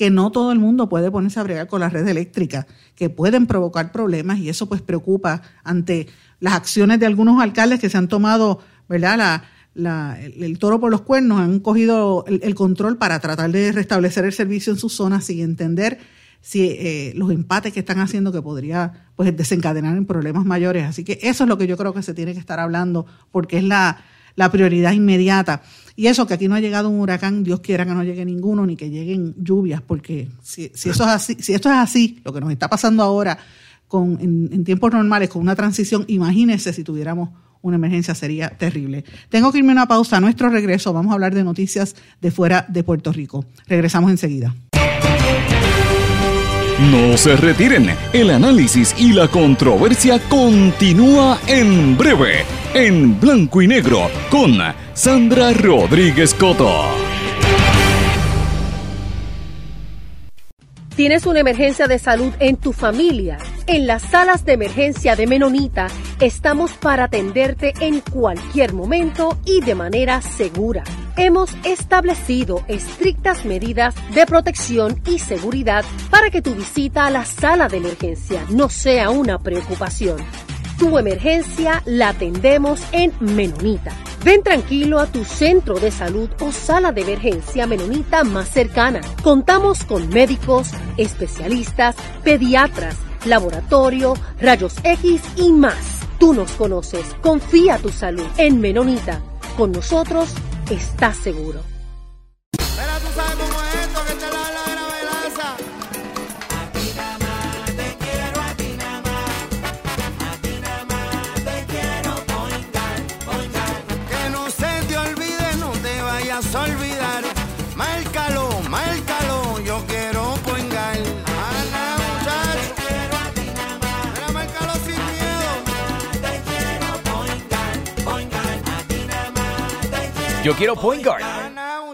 que no todo el mundo puede ponerse a bregar con la red eléctrica, que pueden provocar problemas y eso pues preocupa ante las acciones de algunos alcaldes que se han tomado, ¿verdad? La, el, toro por los cuernos, han cogido el, control para tratar de restablecer el servicio en sus zonas sin entender si eh, los empates que están haciendo que podría pues desencadenar en problemas mayores. Así que eso es lo que yo creo que se tiene que estar hablando porque es la, la prioridad inmediata. Y eso, que aquí no ha llegado un huracán, Dios quiera que no llegue ninguno, ni que lleguen lluvias, porque si, si eso es así, si esto es así, lo que nos está pasando ahora con, en, tiempos normales, con una transición, imagínense si tuviéramos una emergencia, sería terrible. Tengo que irme a una pausa. A nuestro regreso vamos a hablar de noticias de fuera de Puerto Rico. Regresamos enseguida. No se retiren, el análisis y la controversia continúa en breve, en blanco y negro, con Sandra Rodríguez Coto. ¿Tienes una emergencia de salud en tu familia? En las salas de emergencia de Menonita estamos para atenderte en cualquier momento y de manera segura. Hemos establecido estrictas medidas de protección y seguridad para que tu visita a la sala de emergencia no sea una preocupación. Tu emergencia la atendemos en Menonita. Ven tranquilo a tu centro de salud o sala de emergencia menonita más cercana. Contamos con médicos, especialistas, pediatras, laboratorio, rayos X y más. Tú nos conoces. Confía tu salud en Menonita. Con nosotros estás seguro. Yo quiero point guard.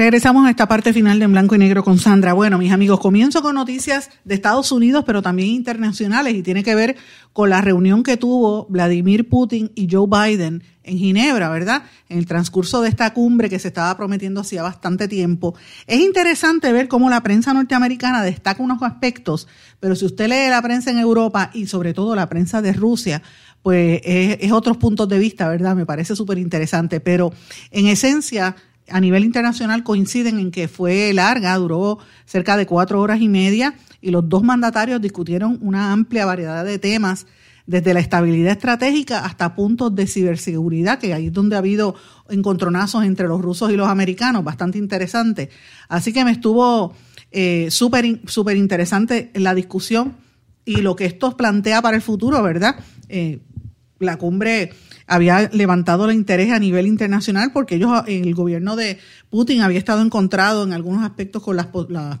Regresamos a esta parte final de En Blanco y Negro con Sandra. Bueno, mis amigos, comienzo con noticias de Estados Unidos, pero también internacionales, y tiene que ver con la reunión que tuvo Vladimir Putin y Joe Biden en Ginebra, ¿verdad? En el transcurso de esta cumbre que se estaba prometiendo hacía bastante tiempo. Es interesante ver cómo la prensa norteamericana destaca unos aspectos, pero si usted lee la prensa en Europa y sobre todo la prensa de Rusia, pues es, es otros puntos de vista, ¿verdad? Me parece súper interesante, pero en esencia a nivel internacional coinciden en que fue larga, duró cerca de cuatro horas y media y los dos mandatarios discutieron una amplia variedad de temas, desde la estabilidad estratégica hasta puntos de ciberseguridad, que ahí es donde ha habido encontronazos entre los rusos y los americanos, bastante interesante. Así que me estuvo eh, súper interesante la discusión y lo que esto plantea para el futuro, ¿verdad? Eh, la cumbre había levantado el interés a nivel internacional porque ellos, el gobierno de Putin había estado encontrado en algunos aspectos con las,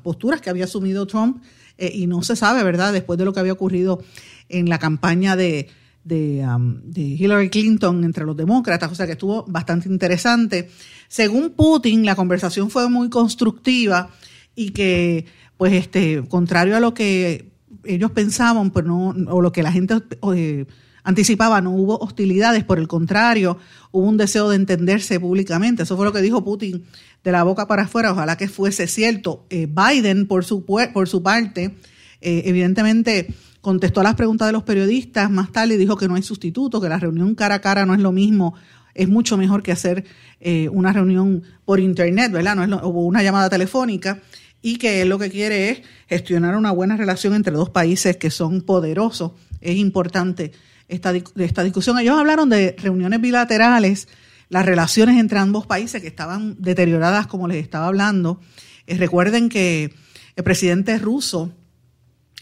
posturas que había asumido Trump eh, y no se sabe, ¿verdad? Después de lo que había ocurrido en la campaña de, um, de, Hillary Clinton entre los demócratas, o sea que estuvo bastante interesante. Según Putin, la conversación fue muy constructiva y que, pues, este, contrario a lo que ellos pensaban, pues no, o lo que la gente eh, anticipaba, no hubo hostilidades, por el contrario, hubo un deseo de entenderse públicamente. Eso fue lo que dijo Putin de la boca para afuera, ojalá que fuese cierto. Eh, Biden, por su, por su parte, eh, evidentemente contestó a las preguntas de los periodistas más tarde y dijo que no hay sustituto, que la reunión cara a cara no es lo mismo, es mucho mejor que hacer eh, una reunión por internet, ¿verdad? No es o una llamada telefónica y que él lo que quiere es gestionar una buena relación entre dos países que son poderosos. Es importante esta, esta discusión. Ellos hablaron de reuniones bilaterales, las relaciones entre ambos países que estaban deterioradas, como les estaba hablando. Eh, recuerden que el presidente ruso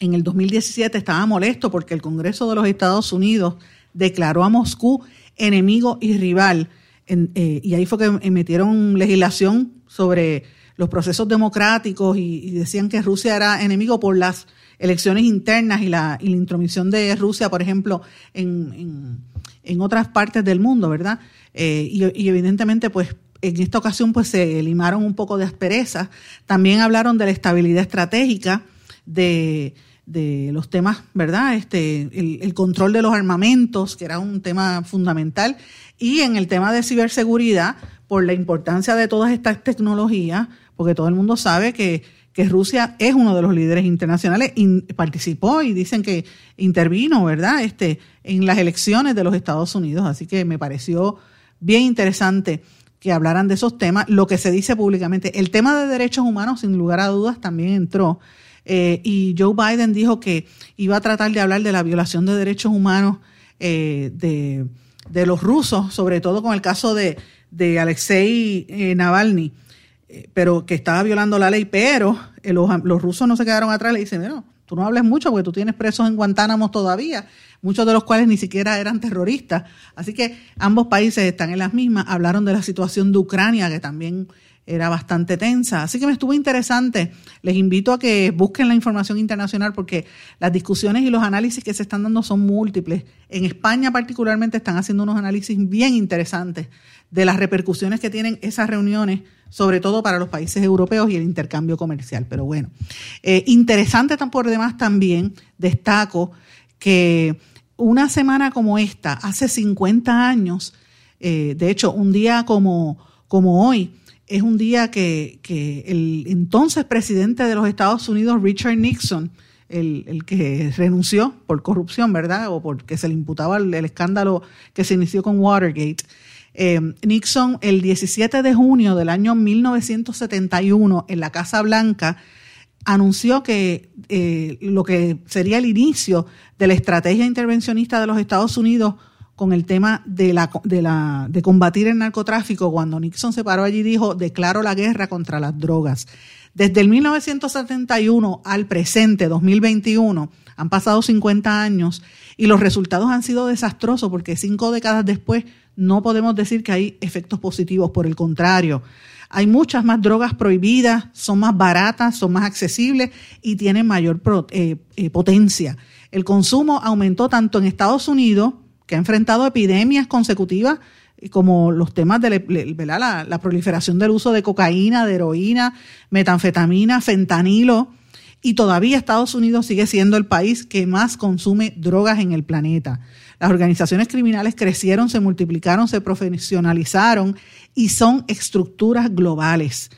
en el 2017 estaba molesto porque el Congreso de los Estados Unidos declaró a Moscú enemigo y rival. Eh, y ahí fue que metieron legislación sobre los procesos democráticos y, decían que Rusia era enemigo por las elecciones internas y la, y la intromisión de Rusia, por ejemplo, en, en, otras partes del mundo, ¿verdad? Eh, y, evidentemente, pues en esta ocasión pues se limaron un poco de aspereza. También hablaron de la estabilidad estratégica, de, de los temas, ¿verdad? Este, el, el, control de los armamentos, que era un tema fundamental, y en el tema de ciberseguridad, por la importancia de todas estas tecnologías, porque todo el mundo sabe que que Rusia es uno de los líderes internacionales, y participó y dicen que intervino, ¿verdad?, este, en las elecciones de los Estados Unidos. Así que me pareció bien interesante que hablaran de esos temas. Lo que se dice públicamente, el tema de derechos humanos, sin lugar a dudas, también entró. Eh, y Joe Biden dijo que iba a tratar de hablar de la violación de derechos humanos eh, de, los rusos, sobre todo con el caso de, de Alexei eh, Navalny. Eh, pero que estaba violando la ley, pero eh, los, rusos no se quedaron atrás, le dicen, no, tú no hables mucho porque tú tienes presos en Guantánamo todavía, muchos de los cuales ni siquiera eran terroristas. Así que ambos países están en las mismas. Hablaron de la situación de Ucrania, que también era bastante tensa. Así que me estuvo interesante. Les invito a que busquen la información internacional porque las discusiones y los análisis que se están dando son múltiples. En España particularmente están haciendo unos análisis bien interesantes de las repercusiones que tienen esas reuniones, sobre todo para los países europeos y el intercambio comercial. Pero bueno, eh, interesante por demás también, destaco que una semana como esta, hace 50 años, eh, de hecho, un día como, como hoy, es un día que, que, el entonces presidente de los Estados Unidos, Richard Nixon, el, el, que renunció por corrupción, ¿verdad? O porque se le imputaba el escándalo que se inició con Watergate, eh, Nixon el 17 de junio del año 1971 en la Casa Blanca anunció que eh, lo que sería el inicio de la estrategia intervencionista de los Estados Unidos con el tema de, la, de, la, de combatir el narcotráfico, cuando Nixon se paró allí dijo, declaro la guerra contra las drogas. Desde el 1971 al presente, 2021, han pasado 50 años y los resultados han sido desastrosos porque cinco décadas después no podemos decir que hay efectos positivos, por el contrario. Hay muchas más drogas prohibidas, son más baratas, son más accesibles y tienen mayor eh, eh, potencia. El consumo aumentó tanto en Estados Unidos, que ha enfrentado epidemias consecutivas como los temas de la, la, proliferación del uso de cocaína, de heroína, metanfetamina, fentanilo, y todavía Estados Unidos sigue siendo el país que más consume drogas en el planeta. Las organizaciones criminales crecieron, se multiplicaron, se profesionalizaron y son estructuras globales.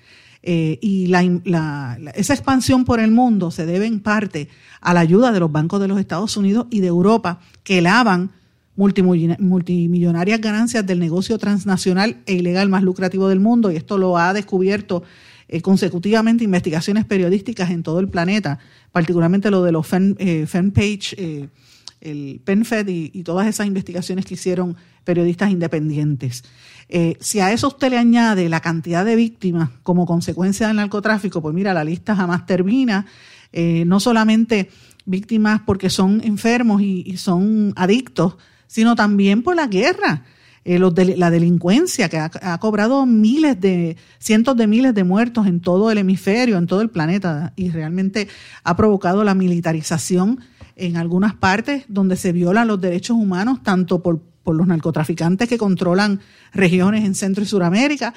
Eh, y la, esa expansión por el mundo se debe en parte a la ayuda de los bancos de los Estados Unidos y de Europa que lavan multimillonarias ganancias del negocio transnacional e ilegal más lucrativo del mundo y esto lo ha descubierto eh, consecutivamente investigaciones periodísticas en todo el planeta, particularmente lo de los Fen, eh, Page, eh, el PenFed y, y, todas esas investigaciones que hicieron periodistas independientes. si a eso usted le añade la cantidad de víctimas como consecuencia del narcotráfico, pues mira, la lista jamás termina. no solamente víctimas porque son enfermos y son adictos, sino también por la guerra. Eh, la delincuencia que ha, cobrado miles de, cientos de miles de muertos en todo el hemisferio, en todo el planeta, y realmente ha provocado la militarización en algunas partes donde se violan los derechos humanos, tanto por, por los narcotraficantes que controlan regiones en Centro y Suramérica,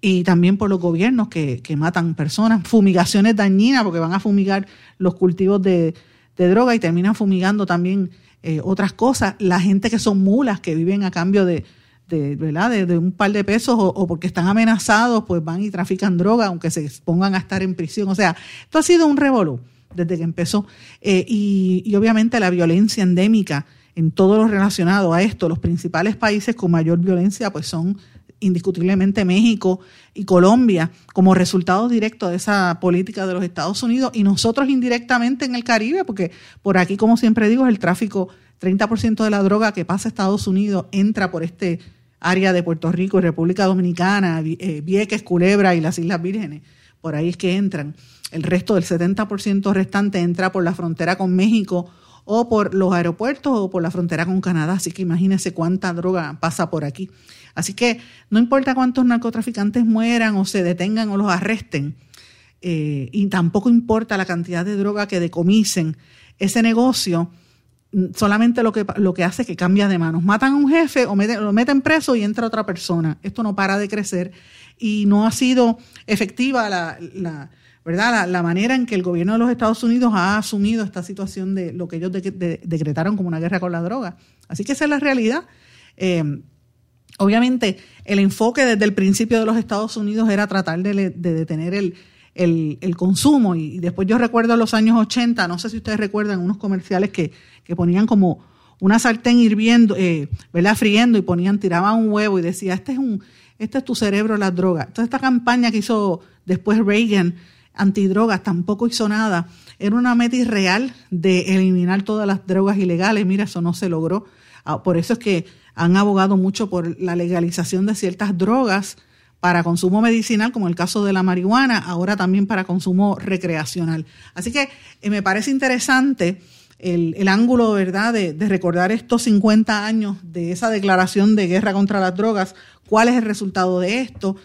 y también por los gobiernos que, que matan personas, fumigaciones dañinas, porque van a fumigar los cultivos de, de droga y terminan fumigando también eh, otras cosas. La gente que son mulas, que viven a cambio de, de, ¿verdad? de, un par de pesos o, porque están amenazados, pues van y trafican droga, aunque se pongan a estar en prisión. O sea, esto ha sido un revolú desde que empezó. Eh, y, y, obviamente la violencia endémica en todo lo relacionado a esto, los principales países con mayor violencia, pues son indiscutiblemente México y Colombia como resultado directo de esa política de los Estados Unidos y nosotros indirectamente en el Caribe, porque por aquí, como siempre digo, es el tráfico, 30% de la droga que pasa a Estados Unidos entra por este área de Puerto Rico y República Dominicana, eh, Vieques, Culebra y las Islas Vírgenes. Por ahí es que entran. El resto del 70% restante entra por la frontera con México o por los aeropuertos o por la frontera con Canadá. Así que imagínense cuánta droga pasa por aquí. Así que no importa cuántos narcotraficantes mueran o se detengan o los arresten, eh, y tampoco importa la cantidad de droga que decomisen, ese negocio solamente lo que, lo que hace es que cambia de manos. Matan a un jefe o lo meten preso y entra otra persona. Esto no para de crecer y no ha sido efectiva la, ¿verdad? La, manera en que el gobierno de los Estados Unidos ha asumido esta situación de lo que ellos decretaron como una guerra con la droga. Así que esa es la realidad. Eh, Obviamente, el enfoque desde el principio de los Estados Unidos era tratar de, detener el, consumo. Y, después yo recuerdo los años 80, no sé si ustedes recuerdan, unos comerciales que, ponían como una sartén hirviendo, eh, ¿verdad? Friendo y ponían, tiraban un huevo y decía, este es un, este es tu cerebro, las drogas. Entonces esta campaña que hizo después Reagan, antidrogas, tampoco hizo nada. Era una meta irreal de eliminar todas las drogas ilegales. Mira, eso no se logró. Ah, por eso es que han abogado mucho por la legalización de ciertas drogas para consumo medicinal, como el caso de la marihuana, ahora también para consumo recreacional. Así que eh, me parece interesante el, ángulo, ¿verdad?, de, recordar estos 50 años de esa declaración de guerra contra las drogas, cuál es el resultado de esto,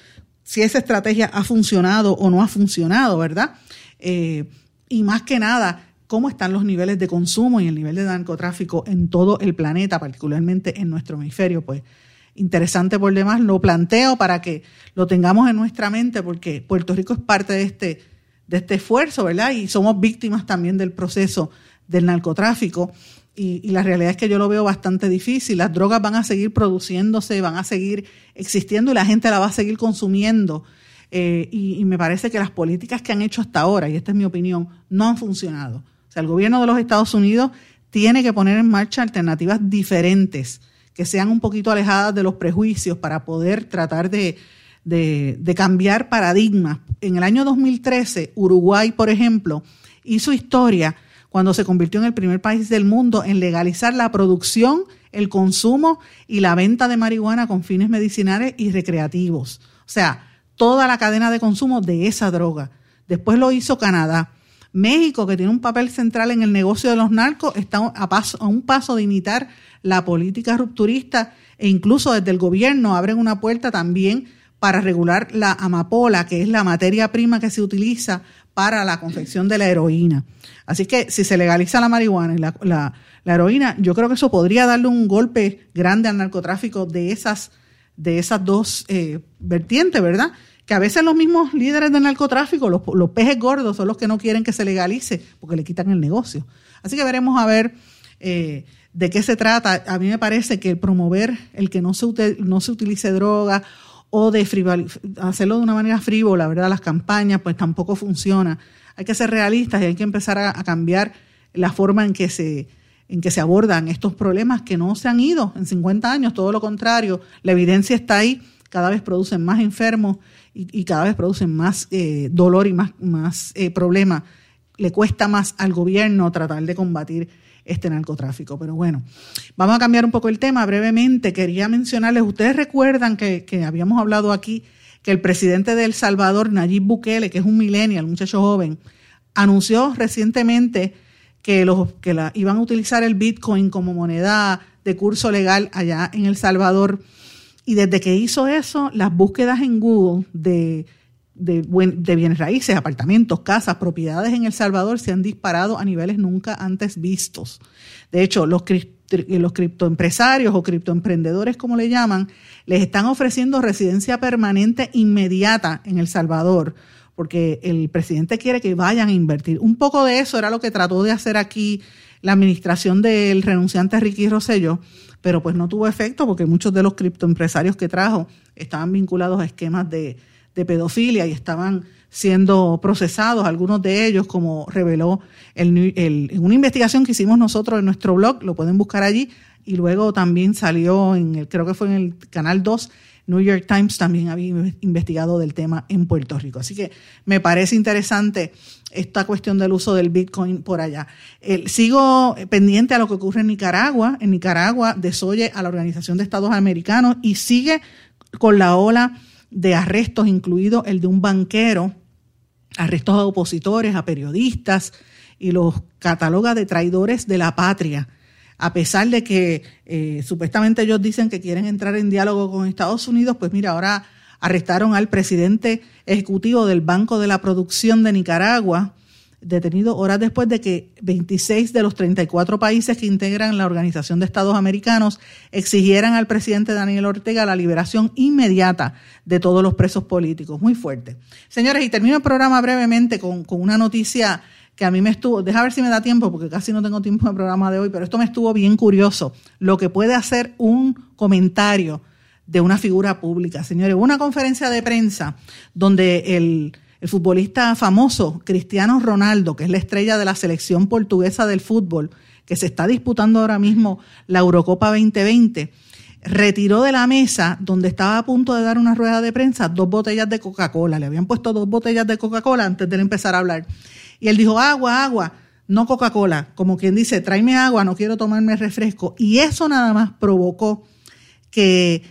si esa estrategia ha funcionado o no ha funcionado, ¿verdad? Eh, y más que nada, cómo están los niveles de consumo y el nivel de narcotráfico en todo el planeta, particularmente en nuestro hemisferio. Pues interesante por demás, lo planteo para que lo tengamos en nuestra mente, porque Puerto Rico es parte de este, de este esfuerzo, ¿verdad? Y somos víctimas también del proceso del narcotráfico. Y, la realidad es que yo lo veo bastante difícil. Las drogas van a seguir produciéndose, van a seguir existiendo y la gente la va a seguir consumiendo. Eh, y, y, me parece que las políticas que han hecho hasta ahora, y esta es mi opinión, no han funcionado sea, el gobierno de los Estados Unidos tiene que poner en marcha alternativas diferentes que sean un poquito alejadas de los prejuicios para poder tratar de, cambiar paradigmas. En el año 2013, Uruguay, por ejemplo, hizo historia cuando se convirtió en el primer país del mundo en legalizar la producción, el consumo y la venta de marihuana con fines medicinales y recreativos. O sea, toda la cadena de consumo de esa droga. Después lo hizo Canadá. México, que tiene un papel central en el negocio de los narcos, está a, un paso de imitar la política rupturista e incluso desde el gobierno abren una puerta también para regular la amapola, que es la materia prima que se utiliza para la confección de la heroína. Así que si se legaliza la marihuana y la, la, heroína, yo creo que eso podría darle un golpe grande al narcotráfico de esas de esas dos eh, vertientes, ¿verdad? Que a veces los mismos líderes del narcotráfico, los, pejes gordos, son los que no quieren que se legalice porque le quitan el negocio. Así que veremos a ver eh, de qué se trata. A mí me parece que promover el que no se, no se utilice droga o de hacerlo de una manera frívola, ¿verdad? Las campañas, pues tampoco funciona. Hay que ser realistas y hay que empezar a, cambiar la forma en que se en que se abordan estos problemas que no se han ido en 50 años, todo lo contrario, la evidencia está ahí, cada vez producen más enfermos y, cada vez producen más eh, dolor y más, más eh, problemas. Le cuesta más al gobierno tratar de combatir este narcotráfico. Pero bueno, vamos a cambiar un poco el tema. Brevemente, quería mencionarles, ustedes recuerdan que, habíamos hablado aquí que el presidente de El Salvador, Nayib Bukele, que es un millennial, muchacho joven, anunció recientemente que, los, que la, iban a utilizar el Bitcoin como moneda de curso legal allá en El Salvador. Y desde que hizo eso, las búsquedas en Google de de, bienes raíces, apartamentos, casas, propiedades en El Salvador se han disparado a niveles nunca antes vistos. De hecho, los, los criptoempresarios o criptoemprendedores, como le llaman, les están ofreciendo residencia permanente inmediata en El Salvador, porque el presidente quiere que vayan a invertir. Un poco de eso era lo que trató de hacer aquí la administración del renunciante Ricky Rosello, pero pues no tuvo efecto porque muchos de los criptoempresarios que trajo estaban vinculados a esquemas de, pedofilia y estaban siendo procesados, algunos de ellos, como reveló el, en una investigación que hicimos nosotros en nuestro blog, lo pueden buscar allí, y luego también salió en el, creo que fue en el canal 2, New York Times también había investigado del tema en Puerto Rico. Así que me parece interesante esta cuestión del uso del Bitcoin por allá. sigo pendiente a lo que ocurre en Nicaragua. En Nicaragua desoye a la Organización de Estados Americanos y sigue con la ola de arrestos, incluido el de un banquero, arrestos a opositores, a periodistas, y los cataloga de traidores de la patria, a pesar de que eh, supuestamente ellos dicen que quieren entrar en diálogo con Estados Unidos, pues mira, ahora arrestaron al presidente ejecutivo del Banco de la Producción de Nicaragua, detenido horas después de que 26 de los 34 países que integran la Organización de Estados Americanos exigieran al presidente Daniel Ortega la liberación inmediata de todos los presos políticos. Muy fuerte. Señores, y termino el programa brevemente con, una noticia que a mí me estuvo, deja ver si me da tiempo, porque casi no tengo tiempo en el programa de hoy, pero esto me estuvo bien curioso, lo que puede hacer un comentario de una figura pública. Señores, una conferencia de prensa donde el el futbolista famoso Cristiano Ronaldo, que es la estrella de la selección portuguesa del fútbol, que se está disputando ahora mismo la Eurocopa 2020, retiró de la mesa donde estaba a punto de dar una rueda de prensa dos botellas de Coca-Cola. Le habían puesto dos botellas de Coca-Cola antes de empezar a hablar. Y él dijo, agua, agua, no Coca-Cola. Como quien dice, tráeme agua, no quiero tomarme refresco. Y eso nada más provocó que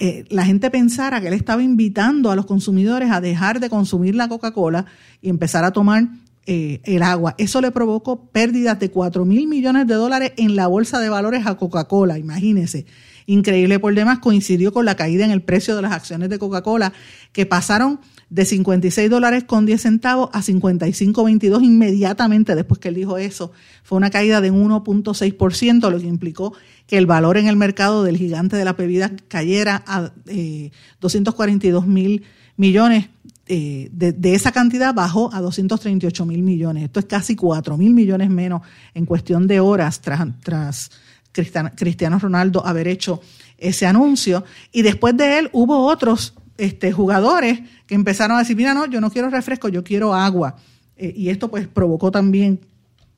eh, la, gente pensara que él estaba invitando a los consumidores a dejar de consumir la Coca-Cola y empezar a tomar eh, el agua. Eso le provocó pérdidas de 4 mil millones de dólares en la bolsa de valores a Coca-Cola, imagínense. Increíble por demás, coincidió con la caída en el precio de las acciones de Coca-Cola, que pasaron de 56 dólares con 10 centavos a 55.22 inmediatamente después que él dijo eso. Fue una caída de 1.6%, lo que implicó que el valor en el mercado del gigante de la bebida cayera a 242 eh, mil millones. Eh, de, esa cantidad bajó a 238 mil millones. Esto es casi 4 mil millones menos en cuestión de horas tras, tras Cristiano Ronaldo haber hecho ese anuncio. Y después de él hubo otros este, jugadores que empezaron a decir, mira, no, yo no quiero refresco, yo quiero agua. Eh, y esto pues provocó también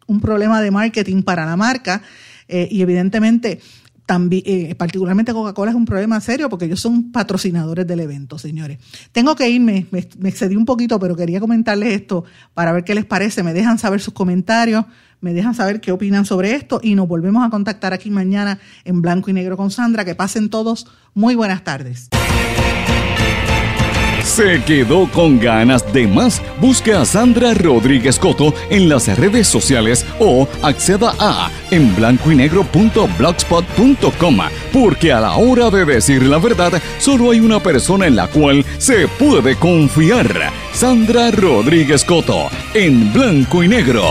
un problema de marketing para la marca eh, y evidentemente también, eh, particularmente Coca-Cola es un problema serio porque ellos son patrocinadores del evento, señores. Tengo que irme, me, me excedí un poquito, pero quería comentarles esto para ver qué les parece. Me dejan saber sus comentarios, me dejan saber qué opinan sobre esto y nos volvemos a contactar aquí mañana en blanco y negro con Sandra. Que pasen todos muy buenas tardes. ¿Se quedó con ganas de más? Busque a Sandra Rodríguez Coto en las redes sociales o acceda a en porque a la hora de decir la verdad solo hay una persona en la cual se puede confiar. Sandra Rodríguez Coto en blanco y negro.